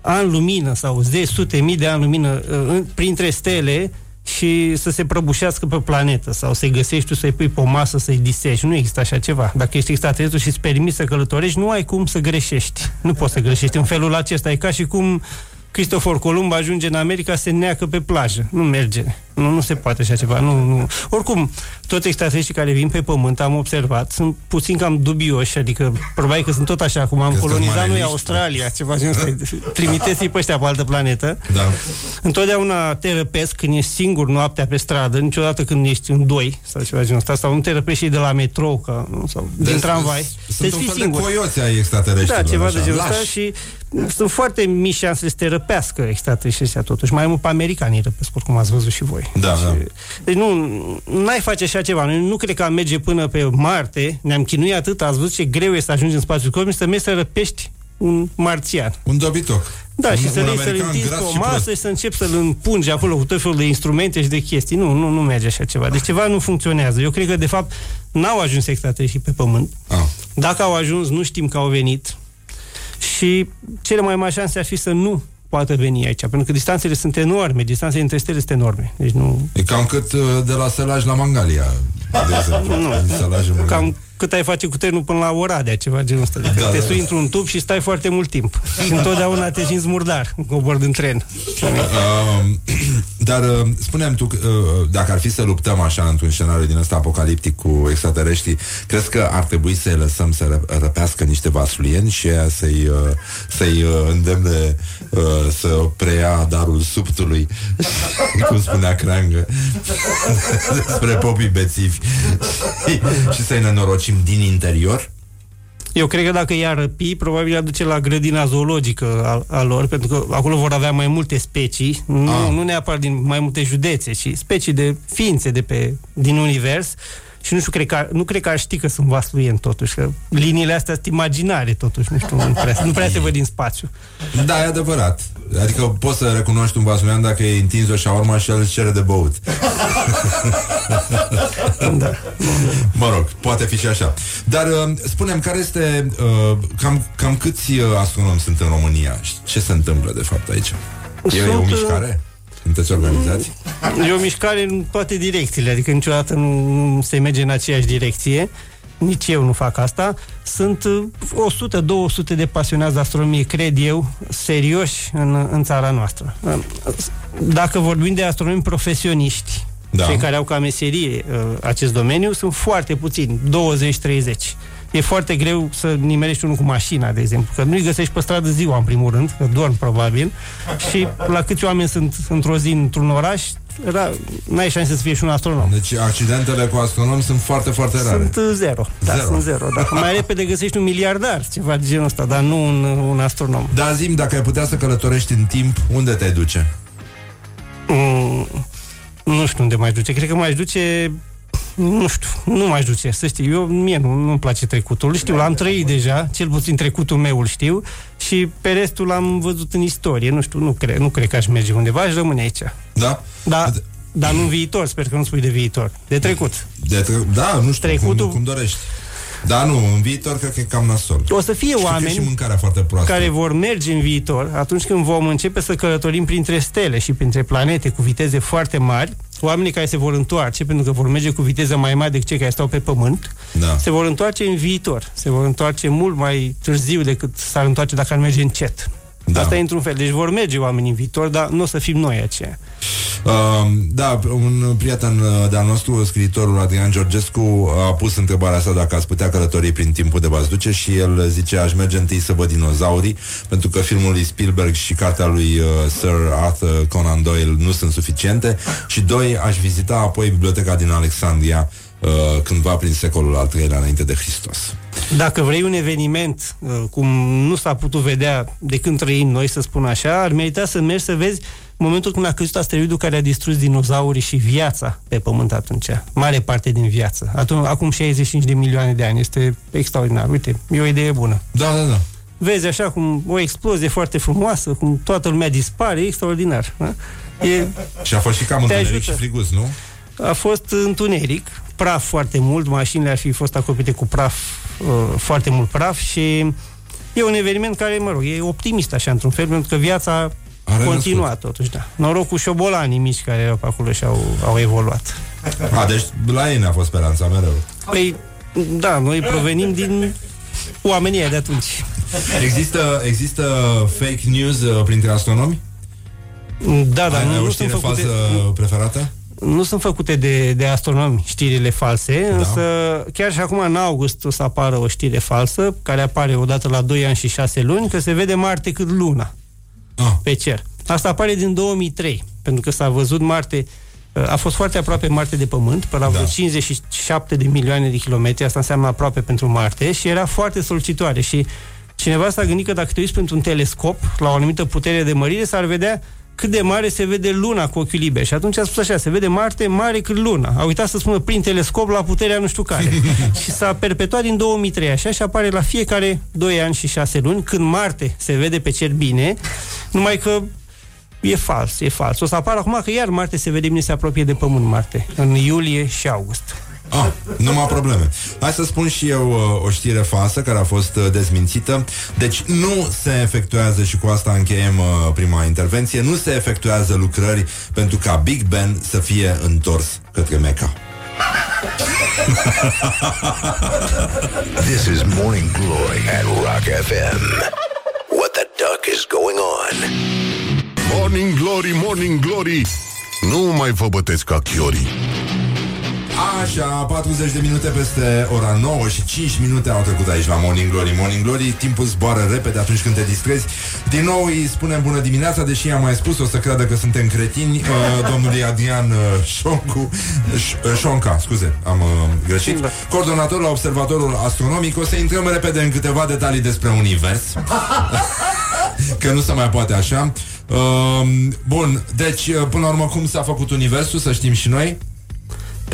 ani lumină sau zeci, sute, mii de ani lumină uh, în- printre stele și să se prăbușească pe planetă sau să-i găsești tu, să-i pui pe o masă, să-i disești. Nu există așa ceva. Dacă ești extraterestru și îți permiți să călătorești, nu ai cum să greșești. Nu poți să greșești în felul acesta. E ca și cum Cristofor Columb ajunge în America, se neacă pe plajă. Nu merge. Nu, nu se poate așa ceva. Nu, nu. Oricum, toți extraterestrii care vin pe pământ, am observat, sunt puțin cam dubioși, adică probabil că sunt tot așa, cum am Că sunt colonizat noi mareliști. Australia, ceva genul ăsta. Trimiteți-i pe ăștia pe altă planetă. Da. Întotdeauna te răpesc când ești singur noaptea pe stradă, niciodată când ești în doi sau ceva genul ăsta, sau nu te răpești și de la metrou ca, nu, sau din Deci, tramvai. Sunt Deci un fii fel singur. de coioți ai extraterestrilor. Da, ceva așa, de genul ăsta lași. și sunt foarte mici șansele să te răpească extraterestrii ăștia totuși. Mai mult pe americanii răpesc, oricum ați văzut și voi. Da, da. Deci nu, n-ai face așa ceva. Noi nu cred că am merge până pe Marte, ne-am chinuit atât, ați văzut ce greu e să ajungi în spațiul cosmic, să mergi să răpești un marțian. Un dobitoc. Da, un, și să un le să-l american întinzi pe gras o și masă prost. și să începi să-l împungi acolo cu tot felul de instrumente și de chestii. Nu, nu, nu merge așa ceva. Deci ceva nu funcționează. Eu cred că, de fapt, n-au ajuns extraterestri pe Pământ. Ah. Dacă au ajuns, nu știm că au venit. Și cele mai mari șanse ar fi să nu poată veni aici, pentru că distanțele sunt enorme, distanțele între stele sunt enorme. Deci nu... E cam cât uh, de la Sălaj la Mangalia, de exemplu. Nu. Din Sălaj în Mangalia. Cam cât ai face cu trenul până la Oradea, ceva genul ăsta. Adică Da, te da. sui într-un tub și stai foarte mult timp. Și întotdeauna te simți murdar, cobor din tren. Um, dar uh, spuneam tu, uh, dacă ar fi să luptăm așa într-un scenariu din ăsta apocaliptic cu extraterestrii, crezi că ar trebui să-i lăsăm să ră- răpească niște vasluieni și aia să-i, uh, să-i uh, îndemne uh, să preia darul subtului, cum spunea Creangă, despre popii bețivi, și să-i nenorocim din interior? Eu cred că dacă i-ar răpi, probabil ar duce la grădina zoologică a, a lor, pentru că acolo vor avea mai multe specii, nu, Ah. nu neapărat din mai multe județe, ci specii de ființe de pe, din univers. Și nu știu, cred că, nu cred că ar ști că sunt vasluieni totuși, că liniile astea sunt imaginare totuși, nu știu, nu prea, nu prea se văd din spațiu. Da, e adevărat. Adică poți să recunoști un vasluian dacă e întins o șaurma și el îți cere de băut. da. Mă rog, poate fi și așa. Dar uh, spunem, care este uh, cam, cam câți uh, astronomi sunt în România? Și Ce se întâmplă de fapt aici? E, e o Sunt, uh, mișcare? Sunteți organizați? E o mișcare în toate direcțiile, adică niciodată nu, nu se merge în aceeași direcție. Nici eu nu fac asta. Sunt uh, 100-200 de pasionați de astronomie, cred eu, serioși în, în țara noastră. Uh, Dacă vorbim de astronomi profesioniști, Da. Cei care au ca meserie uh, acest domeniu sunt foarte puțini, 20-30. E foarte greu să nimerești unul cu mașina, de exemplu, că nu-i găsești pe stradă ziua, în primul rând, că dorm probabil, și la câți oameni sunt într-o zi într-un oraș, ra- n-ai șanse să fie și un astronom. Deci accidentele cu astronomi sunt foarte, foarte rare. Sunt uh, zero. Da, Zero. sunt zero. Dacă mai repede găsești un miliardar, ceva de genul ăsta, dar nu un, un astronom. Da, zim, dacă ai putea să călătorești în timp, unde te duce? Mm, nu știu unde mai duce. Cred că mai duce nu știu, nu mai duce, să știi, eu, mie nu, nu-mi place trecutul, știu, l-am trăit deja, cel puțin trecutul meu îl știu și pe restul l-am văzut în istorie, nu știu, nu cred, nu cred că aș merge undeva, aș rămâne aici. Da? Da, dar nu în viitor, sper că nu spui de viitor, de trecut. De tre- da, nu știu, Trecutul- cum, cum dorești. Da, nu, în viitor cred că e cam nasol. O să fie Știu că e oameni și mâncarea foarte proastă. care vor merge în viitor, atunci când vom începe să călătorim printre stele și printre planete cu viteze foarte mari, oamenii care se vor întoarce, pentru că vor merge cu viteză mai mare decât cei care stau pe pământ, Da. se vor întoarce în viitor. Se vor întoarce mult mai târziu decât s-ar întoarce dacă ar merge încet. Da. Asta e într-un fel. Deci vor merge oamenii în viitor, dar nu o să fim noi aceia. Uh, da, un prieten uh, de-al nostru, scriitorul Adrian Georgescu, a pus întrebarea asta dacă ați putea călători prin timpul de v duce și el zice aș merge întâi să văd dinozaurii, pentru că filmul lui Spielberg și cartea lui uh, Sir Arthur Conan Doyle nu sunt suficiente și doi, aș vizita apoi biblioteca din Alexandria uh, cândva prin secolul al III-lea înainte de Hristos. Dacă vrei un eveniment uh, cum nu s-a putut vedea de când trăim noi, să spun așa, ar merita să mergi să vezi momentul când a căzut asteroidul care a distrus dinozaurii și viața pe Pământ atunci. Mare parte din viață. Atunci, acum 65 de milioane de ani. Este extraordinar. Uite, e o idee bună. Da, da, da. Vezi așa cum o explozie foarte frumoasă, cum toată lumea dispare, e extraordinar. Da? E, Și a fost și cam Te întuneric ajută. și frigus, nu? a fost întuneric, praf foarte mult, mașinile ar fi fost acoperite cu praf, uh, foarte mult praf și e un eveniment care, mă rog, e optimist așa într-un fel, pentru că viața Are continua răspuns. totuși, da. Noroc cu șobolanii mici care erau pe acolo și au, au evoluat. A, deci la ei ne-a fost speranța mereu. Păi, da, noi provenim din oamenii ăia de atunci. Există, există fake news uh, printre astronomi? Da, da, Ai, nu, ai o nu știre sunt făcute... falsă preferată? Nu sunt făcute de, de astronomi știrile false, da. însă chiar și acum în august o să apară o știre falsă, care apare odată la 2 ani și 6 luni, că se vede Marte cât Luna ah. pe cer. Asta apare din 2003, pentru că s-a văzut Marte, a fost foarte aproape Marte de Pământ, pe la vreo Da. 57 de milioane de kilometri, asta înseamnă aproape pentru Marte, și era foarte solicitoare și cineva s-a gândit că dacă te uiți pentru un telescop la o anumită putere de mărire, s-ar vedea cât de mare se vede luna cu ochiul liber. Și atunci a spus așa, se vede Marte mare cât luna. A uitat să spună prin telescop la puterea nu știu care. și s-a perpetuat din 2003 așa și apare la fiecare 2 ani și 6 luni, când Marte se vede pe cer bine, numai că e fals, e fals. O să apară acum că iar Marte se vede bine, se apropie de Pământ Marte, în iulie și august. Ah, numai probleme. Hai să spun și eu uh, o știre falsă care a fost uh, dezmințită. Deci nu se efectuează, și cu asta încheiem uh, prima intervenție, nu se efectuează lucrări pentru ca Big Ben să fie întors către Mecca. This is Morning Glory at Rock FM. What the duck is going on? Morning Glory, Morning Glory Nu mai vă bătesc ca chiorii Așa, 40 de minute peste ora 9 și 5 minute au trecut aici la Morning Glory. Morning Glory, timpul zboară repede atunci când te distrezi. Din nou îi spunem bună dimineața, deși am mai spus, o să creadă că suntem cretini, uh, domnului Adrian uh, Șoncu, Ș- uh, Șonca, scuze, am uh, greșit, coordonator la Observatorul Astronomic. O să intrăm repede în câteva detalii despre univers. că nu se mai poate așa. Uh, bun, deci, uh, până la urmă, cum s-a făcut universul, să știm și noi?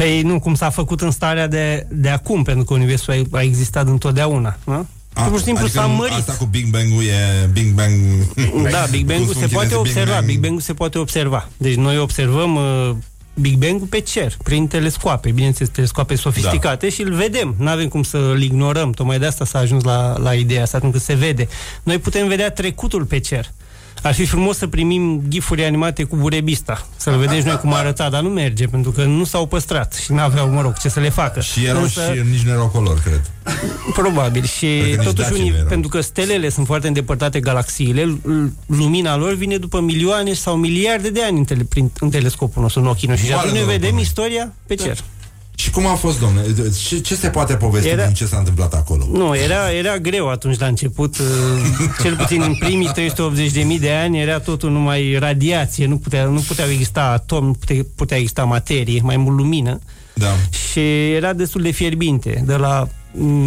Păi nu, cum s-a făcut în starea de, de acum, pentru că Universul a, a existat întotdeauna. Nu? A, Pur și simplu adică s-a nu- mărit. Asta cu Big Bang-ul e Big Bang... Da, Big Bang-ul Cum se spun poate chinezii, observa. Bang. Big Bang-ul se poate observa. Deci noi observăm uh, Big Bang-ul pe cer, prin telescoape, bineînțeles, telescoape sofisticate Da. și îl vedem. Nu avem cum să-l ignorăm. Tocmai de asta s-a ajuns la, la ideea asta, pentru că se vede. Noi putem vedea trecutul pe cer. Ar fi frumos să primim gifuri animate cu burebista, să-l vedem și noi cum arăta, dar nu merge, pentru că nu s-au păstrat și n-aveau, mă rog, ce să le facă. Și erau și nici nu erau color, cred. Probabil. Și Cred că nici totuși, Daci nu unii, erau. pentru că stelele sunt foarte îndepărtate galaxiile, l- lumina lor vine după milioane sau miliarde de ani în, tele, prin, în telescopul nostru, în ochii noștri. Și Oare atunci noi doar vedem pe noi. istoria pe cer. Și cum a fost, domnule? Ce, ce se poate povesti Era- din ce s-a întâmplat acolo? Nu, era, era greu atunci la început. uh, Cel puțin în primii 380.000 de ani era totul numai radiație, nu, putea, nu puteau exista atomi, nu putea, putea exista materie, mai mult lumină. Da. Și era destul de fierbinte, de la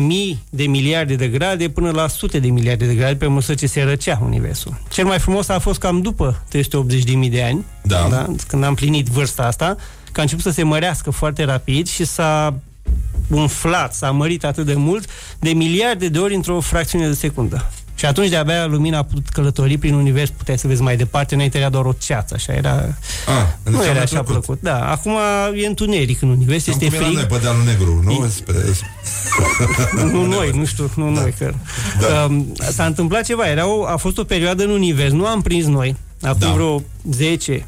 mii de miliarde de grade până la sute de miliarde de grade pe măsură ce se răcea Universul. Cel mai frumos a fost cam după 380.000 de ani, Da. Da, când am plinit vârsta asta, că a început să se mărească foarte rapid și s-a umflat, s-a mărit atât de mult, de miliarde de ori într-o fracțiune de secundă. Și atunci de-abia lumina a putut călători prin univers, puteai să vezi mai departe, înainte era doar o ceață, așa era... Ah, nu înseamnă era așa trecut. plăcut. Da, acum e întuneric în univers, Cam este cum era frig. noi pe dealul negru, nu? Spre... nu noi, nu știu, nu da. noi. Că, da. um, s-a întâmplat ceva, era o, a fost o perioadă în univers, nu am prins noi, acum Da. da. vreo 10, 5, do-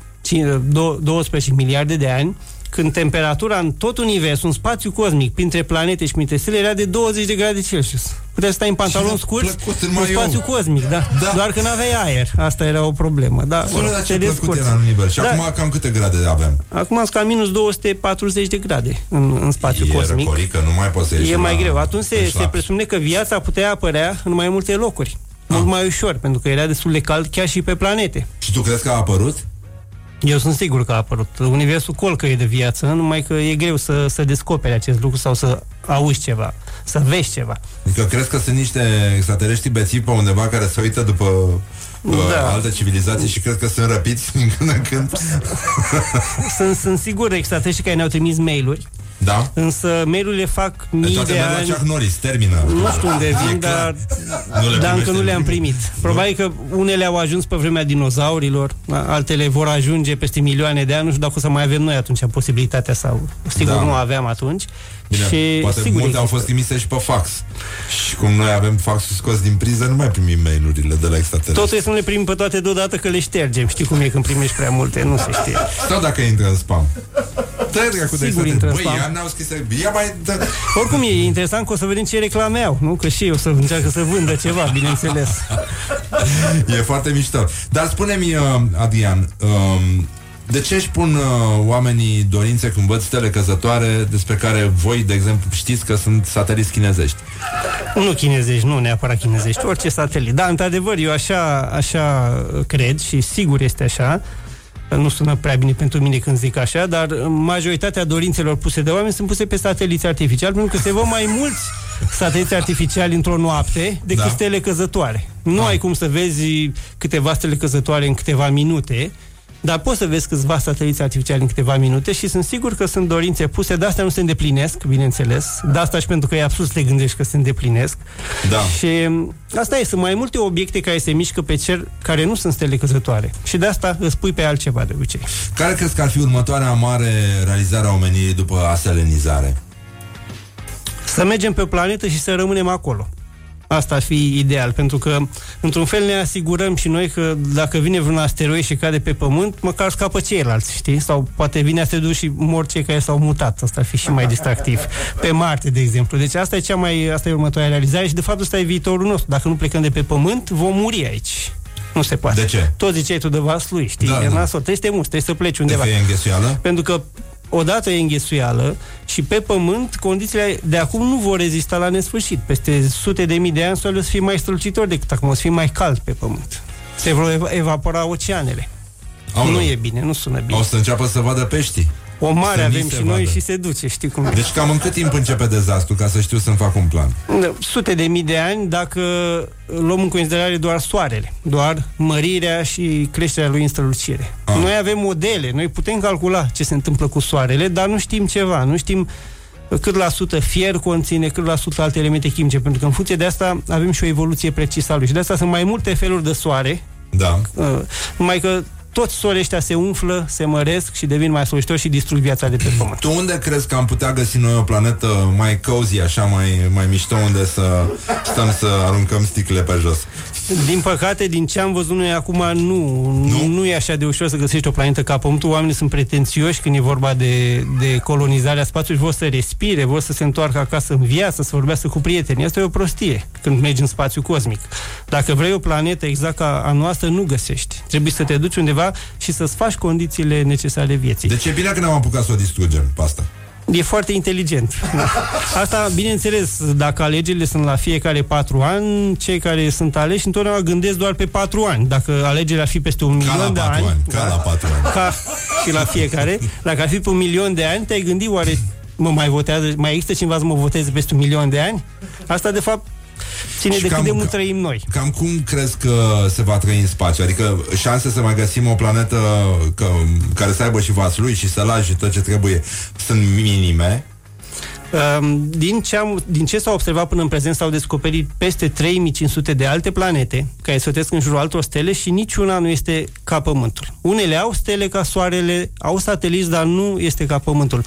12 miliarde de ani, când temperatura în tot universul, în spațiu cosmic, printre planete și printre stele, era de 20 de grade Celsius. Puteai să stai în pantaloni Și scurți plăcut în în maiou. spațiu cosmic, da. Da. Doar că n-aveai aer. Asta era o problemă. Da, Spune, dar ce te plăcut descurci. era în univers. Și Da. acum cam câte grade avem? Acum sunt cam minus 240 de grade în, în spațiu E cosmic. răcorică, nu mai poți să ieși E mai la- greu. Atunci se, în se șlap. presupune că viața putea apărea în mai multe locuri. Mult mai ușor, pentru că era destul de cald chiar și pe planete. Și tu crezi că a apărut? Eu sunt sigur că a apărut. Universul colcă e de viață, numai că e greu să, să descoperi acest lucru sau să auzi ceva, să vezi ceva. Adică crezi că sunt niște extraterestri bețivi pe undeva care se uită după uh, Da. alte civilizații și cred că sunt răpiți din când în când? Sunt, sunt sigur extraterestri care ne-au trimis mail-uri, Da? însă mail-urile fac mii Toate de merg la ani. Chuck Norris, termină. Nu știu unde E vin, clar. dar, Nu le dar încă primești nu în le-am primul. primit. Probabil că unele au ajuns pe vremea dinozaurilor, altele vor ajunge peste milioane de ani, nu știu dacă o să mai avem noi atunci posibilitatea sau sigur Da. nu aveam atunci. Bine, și poate sigur multe au există. fost trimise și pe fax. Și cum noi avem faxul scos din priză, nu mai primim mail-urile de la extraterestri. Totul e să nu le primim pe toate deodată că le ștergem. Știi cum e când primești prea multe, nu se știe. Sau dacă intră în spam. Tăia cu de Sigur extraterestri. intră în Băi, spam. ia n-au scris, ia mai... Dă... Oricum e interesant că o să vedem ce reclameau, nu? Că și eu să încearcă să vândă ceva, bineînțeles. E foarte mișto. Dar spune-mi, uh, Adrian, um, de ce își pun uh, oamenii dorințe când văd stele căzătoare despre care voi, de exemplu, știți că sunt sateliți chinezești? Nu chinezești, nu neapărat chinezești, orice satelit. Da, într-adevăr, eu așa, așa cred și sigur este așa. Nu sună prea bine pentru mine când zic așa, dar majoritatea dorințelor puse de oameni sunt puse pe sateliți artificiali, pentru că se văd mai mulți sateliți artificiali într-o noapte decât Da. da. stele căzătoare. Nu Ah. ai cum să vezi câteva stele căzătoare în câteva minute, dar poți să vezi câțiva sateliți artificiali în câteva minute și sunt sigur că sunt dorințe puse, de astea nu se îndeplinesc, bineînțeles. De asta și pentru că e absurd să te gândești că se îndeplinesc. Da. Și m, asta e, sunt mai multe obiecte care se mișcă pe cer care nu sunt stele căzătoare. Și de asta îți pui pe altceva de obicei. Care crezi că ar fi următoarea mare realizare a omenirii după aselenizare? Să mergem pe o planetă și să rămânem acolo. Asta ar fi ideal, pentru că într-un fel ne asigurăm și noi că dacă vine vreun asteroid și cade pe Pământ, măcar scapă ceilalți, știi? Sau poate vine asteroidul și mor cei care s-au mutat. Asta ar fi și mai distractiv. Pe Marte, de exemplu. Deci asta e cea mai, asta e următoarea realizare și de fapt ăsta e viitorul nostru. Dacă nu plecăm de pe Pământ, vom muri aici. Nu se poate. De ce? Tot ziceai tu de vaslui, știi? Da, Da, e da. nasol. Trebuie să te muți, trebuie să pleci undeva. Că e înghesuială? Pentru că odată e înghesuială și pe pământ condițiile de acum nu vor rezista la nesfârșit. Peste sute de mii de ani soarele o să fie mai strălucitor decât acum, o să fie mai cald pe pământ. Se vor eva- evapora oceanele. Aoleu. Nu e bine, nu sună bine. O să înceapă să vadă peștii. O mare Să ni avem se și noi vadă. și se duce, știi cum e. Deci cam în cât timp începe dezastru, ca să știu să-mi fac un plan? Sute de mii de ani dacă luăm în considerare doar soarele, doar mărirea și creșterea lui în strălucire. Ah. Noi avem modele, noi putem calcula ce se întâmplă cu soarele, dar nu știm ceva, nu știm cât la sută fier conține, cât la sută alte elemente chimice, pentru că în funcție de asta avem și o evoluție precisă a lui. Și de asta sunt mai multe feluri de soare, Da. uh, numai că toți sorii ăștia se umflă, se măresc și devin mai slăjitori și distrug viața de pe pământ. Tu unde crezi că am putea găsi noi o planetă mai cozy, așa, mai, mai mișto, unde să stăm să aruncăm sticle pe jos? Din păcate, din ce am văzut noi acum, nu, nu, nu e așa de ușor să găsești o planetă ca Pământul. Oamenii sunt pretențioși când e vorba de, de colonizarea spațiului, vor să respire, vor să se întoarcă acasă în viață, să vorbească cu prietenii. Asta e o prostie când mergi în spațiu cosmic. Dacă vrei o planetă exact ca a noastră, nu găsești. Trebuie să te duci undeva și să-ți faci condițiile necesare vieții. Deci e bine că ne-am apucat să o distrugem pe asta. E foarte inteligent. Da. Asta, bineînțeles, dacă alegerile sunt la fiecare patru ani, cei care sunt aleși întotdeauna gândesc doar pe patru ani. Dacă alegerile ar fi peste un Ca la milion de patru ani, ani, ca la patru ani. ca și la fiecare, dacă ar fi pe un milion de ani, te-ai gândit oare mă mai votează, mai există cineva să mă voteze peste un milion de ani? Asta, de fapt, ține Și de cât cam- de mult trăim noi. Cam cum crezi că se va trăi în spațiu? Adică șanse să mai găsim o planetă că, care să aibă și vasul lui și sălaj și tot ce trebuie sunt minime. Um, din, ce am, din ce s-a observat până în prezent s-au descoperit peste 3500 de alte planete care sfătesc în jurul altor stele și niciuna nu este ca Pământul. Unele au stele ca Soarele, au sateliți, dar nu este ca Pământul.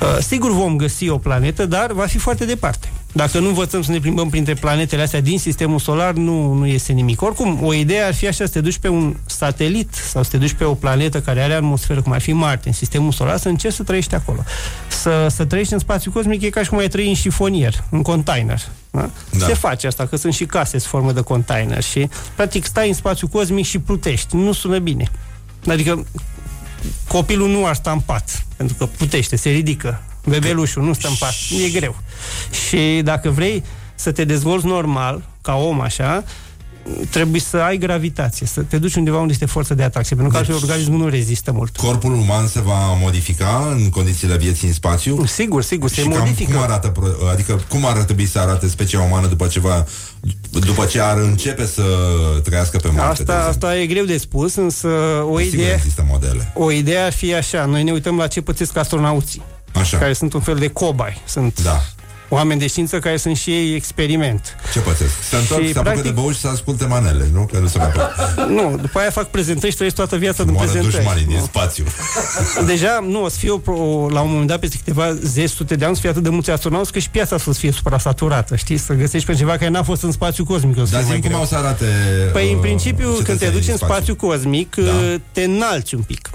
Uh, sigur vom găsi o planetă, dar va fi foarte departe. Dacă nu învățăm să ne plimbăm printre planetele astea din sistemul solar, nu, nu iese nimic. Oricum, o idee ar fi așa, să te duci pe un satelit sau să te duci pe o planetă care are atmosferă, cum ar fi Marte, în sistemul solar, să încerci să trăiești acolo. Să, să trăiești în spațiu cosmic e ca și cum ai trăi în șifonier, în container. Da? Da. Se face asta, că sunt și case sub formă de container și, practic, stai în spațiu cosmic și plutești. Nu sună bine. Adică, copilul nu ar sta în pat, pentru că putește, se ridică. Bebelușul nu stă în pat, e greu. Și dacă vrei să te dezvolți normal, ca om așa, trebuie să ai gravitație, să te duci undeva unde este forța de atracție, pentru că Deci- altfel organismul nu rezistă mult. Corpul uman se va modifica în condițiile vieții în spațiu? Sigur, sigur, se și cam modifică. cum arată, pro- adică cum ar trebui să arate specia umană după ce, va, după ce ar începe să trăiască pe Marte? de Asta, exemplu? asta e greu de spus, însă o Sigur idee, există modele. o idee ar fi așa. Noi ne uităm la ce pățesc astronauții, Așa. care sunt un fel de cobai. Sunt Da. Oameni de știință care sunt și ei experiment. Ce pățesc? Se întorc, Și, se apucă practic- de băuși și să asculte manele, nu? Că nu se mai pot. Nu, după aia fac prezentări și trăiesc toată viața din Moară prezentări. dușmanii din Nu. spațiu. Deja, nu, o să fie o, pro- la un moment dat, peste câteva zeci, sute de ani, o să fie atât de mulți astronauți, că și piața să fie suprasaturată, știi? Să găsești pe ceva care n-a fost în spațiu cosmic. o să Dar fie zi mai cum greu. au să arate Păi, în uh, principiu, când te cetățenii duci în din spațiu cosmic, Da. te înalți un pic.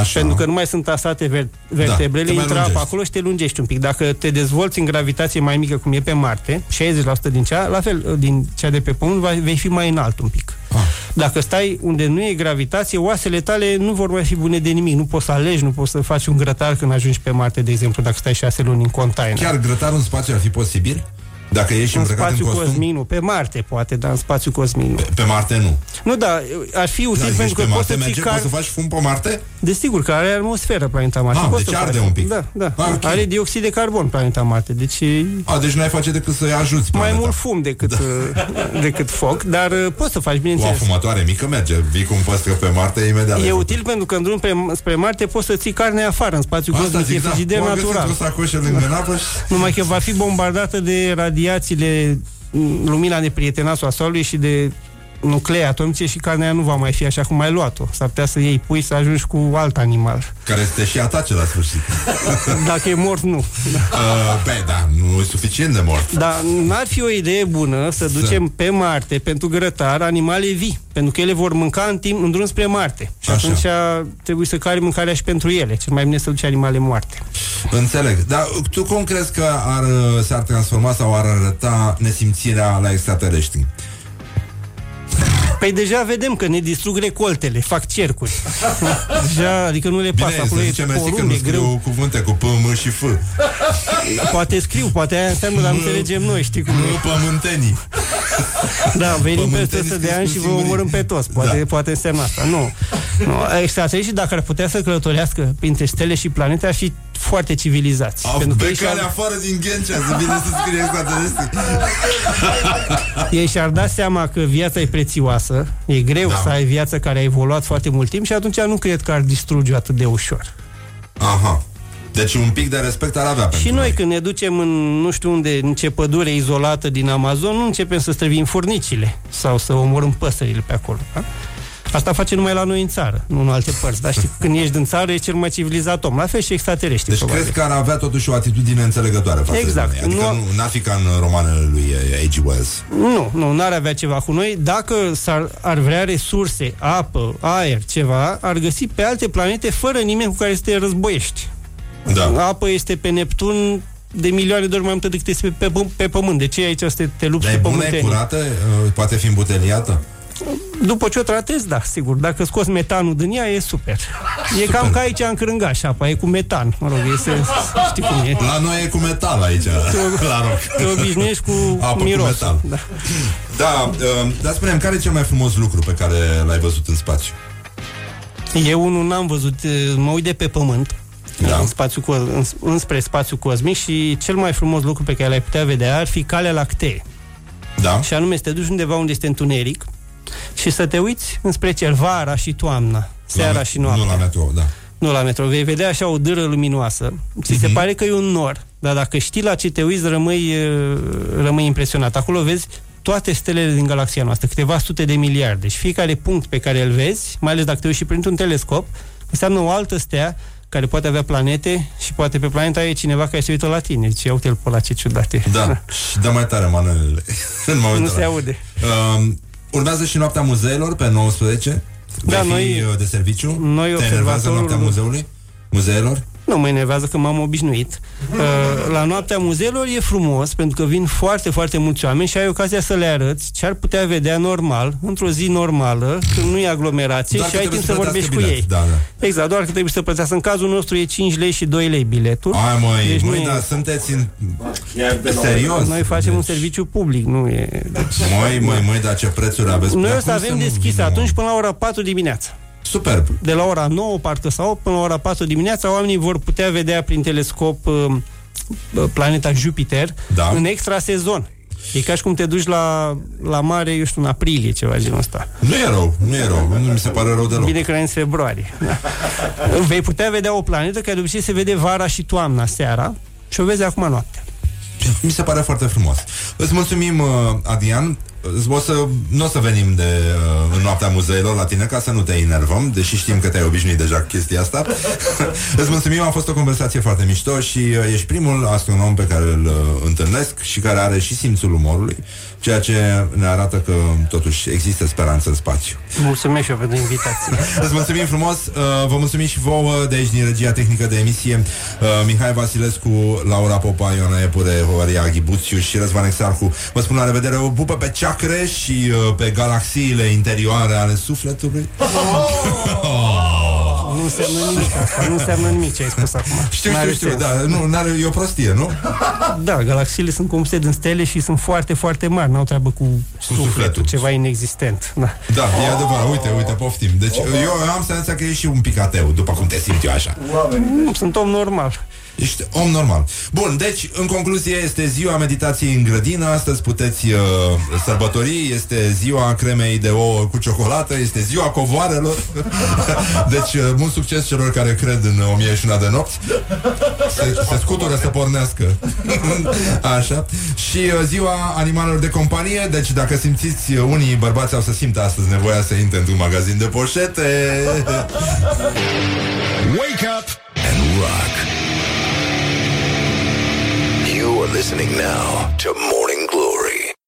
Așa. Pentru că nu mai sunt tasate ver- vertebrele, te mai intră apa lungești. acolo și te lungești un pic. Dacă te dezvolți în gravitație mai mică, cum e pe Marte, 60% din cea, la fel din cea de pe Pământ, va- vei fi mai înalt un pic. Ah. Dacă stai unde nu e gravitație, oasele tale nu vor mai fi bune de nimic. Nu poți să alegi, nu poți să faci un grătar când ajungi pe Marte, de exemplu, dacă stai șase luni în container. Chiar grătarul în spațiu ar fi posibil? Dacă ești în îmbrăcat în spațiu costum? cosmic, nu. Pe Marte, poate, dar în spațiu cosmic, nu. Pe Marte nu. Nu, da, ar fi util Dar pentru pe că poți Marte să ții merge, car... poți să faci fum pe Marte? Desigur că are atmosferă planeta Marte. Ah, Poți deci să arde faci. un pic. Da, da. Ah, ok. Are dioxid de carbon planeta Marte, deci e A, deci nu ai face decât să-i ajuți mai planeta. mult fum decât, da. decât foc, dar uh, poți să faci, O bineînțeles. afumatoare mică merge. Vii cu un păstră pe Marte imediat. E ai util pentru că în drum pe, spre Marte poți să ții carne afară, în spațiu Asta cosmic, e zic, da. frigider O găsesc natural. o sacoșă lângă napă și... Numai că va fi bombardată de radiațiile, m, lumina neprietenoasă a Soarelui și de nuclee atomice și carnea nu va mai fi așa cum ai luat-o. S-ar putea să iei pui să ajungi cu alt animal. Care să te și atace la sfârșit. Dacă e mort, nu. uh, pe, da, nu e suficient de mort. Dar n-ar fi o idee bună să ducem pe Marte pentru grătar animale vii, pentru că ele vor mânca în timp în drum spre Marte. Și Așa. atunci trebuie să cari mâncarea și pentru ele. Cel mai bine să duci animale moarte. Înțeleg. Dar tu cum crezi că ar, uh, s-ar transforma sau ar arăta nesimțirea la extraterestri? Păi deja vedem că ne distrug recoltele, fac cercuri. Deja, adică nu le pasă. Bine, Acolo să e zicem mersi că porumb, nu e greu. scriu cuvânte cu P, M și F. Poate scriu, poate aia înseamnă, dar nu înțelegem noi, știi cum Nu e. pământenii. Da, venim Pământenii peste 100 de scris ani cu și vă singurii. omorâm pe toți. Poate, Da. poate însemna asta. Nu. nu. Extraterestrii, dacă ar putea să călătorească printre stele și planete, ar fi foarte civilizați. Au Pentru că ei becale și-ar, afară din Ghencea Să vină să scrie extraterestri ei și-ar da seama că viața e prețioasă, e greu Da. să ai viață care a evoluat foarte mult timp și atunci nu cred că ar distruge atât de ușor. Aha Deci un pic de respect ar avea pentru Și noi când ne ducem în nu știu unde, în ce pădure izolată din Amazon, nu începem să străvim furnicile sau să omorâm păsările pe acolo. Da? Asta face numai la noi în țară, nu în alte părți. Dar știi, când ești în țară, e cel mai civilizat om. La fel și extraterestri. Deci probabil. crezi că ar avea totuși o atitudine înțelegătoare față Exact. de noi. Adică Nu- nu, n-ar fi ca în romanele lui H.G. Wells. Nu, nu, n-ar avea ceva cu noi. Dacă s-ar, ar vrea resurse, apă, aer, ceva, ar găsi pe alte planete fără nimeni cu care să te războiești. Da. Apă este pe Neptun de milioane de ori mai multă decât este pe, pe, pe Pământ. De ce aici să te, te lupți Dar e cu bună, e pământenii? curată? Uh, Poate fi îmbuteliată? După ce o tratezi, da, sigur. Dacă scoți metanul din ea, e super. E Super. cam ca aici în Crângaș, apa, e cu metan. Mă rog, este, știi cum e. La noi e cu metal aici, la roc. Te obișnuiești cu Apă miros. cu metal. Da. Da, uh, dar spunem, care e cel mai frumos lucru pe care l-ai văzut în spațiu? Eu unul n-am văzut, eh, mă uit de pe pământ, Da. în spațiu, co- în, înspre spațiu cosmic și cel mai frumos lucru pe care l-ai putea vedea ar fi calea lactee. Da. Și anume să te duci undeva unde este întuneric și să te uiți înspre cer vara și toamna, seara La- și noaptea. Nu la metrou, da. Nu la metro, vei vedea așa o dâră luminoasă. Ți se pare că e un nor, dar dacă știi la ce te uiți, rămâi, eh, rămâi impresionat. Acolo vezi toate stelele din galaxia noastră, câteva sute de miliarde. Și fiecare punct pe care îl vezi, mai ales dacă te uiți și printr-un telescop, înseamnă o altă stea care poate avea planete și poate pe planeta e cineva care se uită la tine. Zice, ia uite-l pe la ce ciudat e. Da, și dă mai tare manelele. în momentul Nu se ăla. aude. Uh, urmează și noaptea muzeelor pe 19. Da, Vei fi, noi- uh, de serviciu? noi Te enervează observatorul- noaptea muzeului? Muzeelor? Nu mă enervează că m-am obișnuit. Uh, La noaptea muzeelor e frumos pentru că vin foarte, foarte mulți oameni și ai ocazia să le arăți ce ar putea vedea normal, într-o zi normală, când nu e aglomerație Doar și că ai trebuie timp să să vorbești cu plătească ei. bilet, da, da. Exact, doar că trebuie să plătească. În cazul nostru e 5 lei și 2 lei biletul. Ai măi, Deci măi, nu e- dar sunteți în... Serios? Noi facem un serviciu public, nu e... Deci... Măi, măi, măi, dar ce prețuri aveți? Noi Dar o să cum avem nu deschis vină, mă? atunci până la ora 4 dimineața. Superb. De la ora 9, parcă sau 8, până la ora 4 dimineața, oamenii vor putea vedea prin telescop uh, uh, planeta Jupiter Da. în extra sezon. E ca și cum te duci la, la mare, eu știu, în aprilie, ceva genul ăsta. Nu e rău, nu e rău, nu mi se pare rău deloc. Bine că în februarie. Da. Vei putea vedea o planetă care de obicei se vede vara și toamna seara și o vezi acum noaptea. Mi se pare foarte frumos. Îți mulțumim, uh, Adrian. O să, nu o să venim de, uh, în noaptea muzeilor la tine ca să nu te enervăm, deși știm că te-ai obișnuit deja cu chestia asta. Îți mulțumim, a fost o conversație foarte mișto și uh, ești primul astronom pe care îl uh, întâlnesc și care are și simțul umorului, ceea ce ne arată că totuși există speranță în spațiu. Mulțumesc și eu pentru invitație. Îți mulțumim frumos, uh, vă mulțumim și vouă de aici din regia tehnică de emisie. Uh, Mihai Vasilescu, Laura Popa, Ioana Epure, Horia Ghibuțiu și Răzvan Exarhu. Vă spun la revedere, o pupă pe ceacre și uh, pe galaxiile interioare ale sufletului Nu înseamnă nimic asta, nu înseamnă nimic ce ai spus acum. Știu, N-are știu, știu, sens. da, nu, n-are, e o prostie, nu? Da, galaxiile sunt compuse din stele și sunt foarte, foarte mari. N-au treabă cu, sufletul, sufletul. ceva inexistent. Da. Da, e adevărat, uite, uite, poftim Deci eu am senzația că e și un pic ateu După cum te simți eu așa Nu, sunt om normal. Ești om normal. Bun, deci, în concluzie, este ziua meditației în grădină. Astăzi puteți uh, sărbători. Este ziua cremei de ouă cu ciocolată. Este ziua covoarelor. deci, uh, mult succes celor care cred în 1001 de nopți. Se, se scutură să pornească. Așa. Și uh, ziua animalelor de companie. Deci, dacă simțiți, uh, unii bărbați au să simtă astăzi nevoia să intre într-un magazin de poșete. Wake up and rock. You are listening now to Morning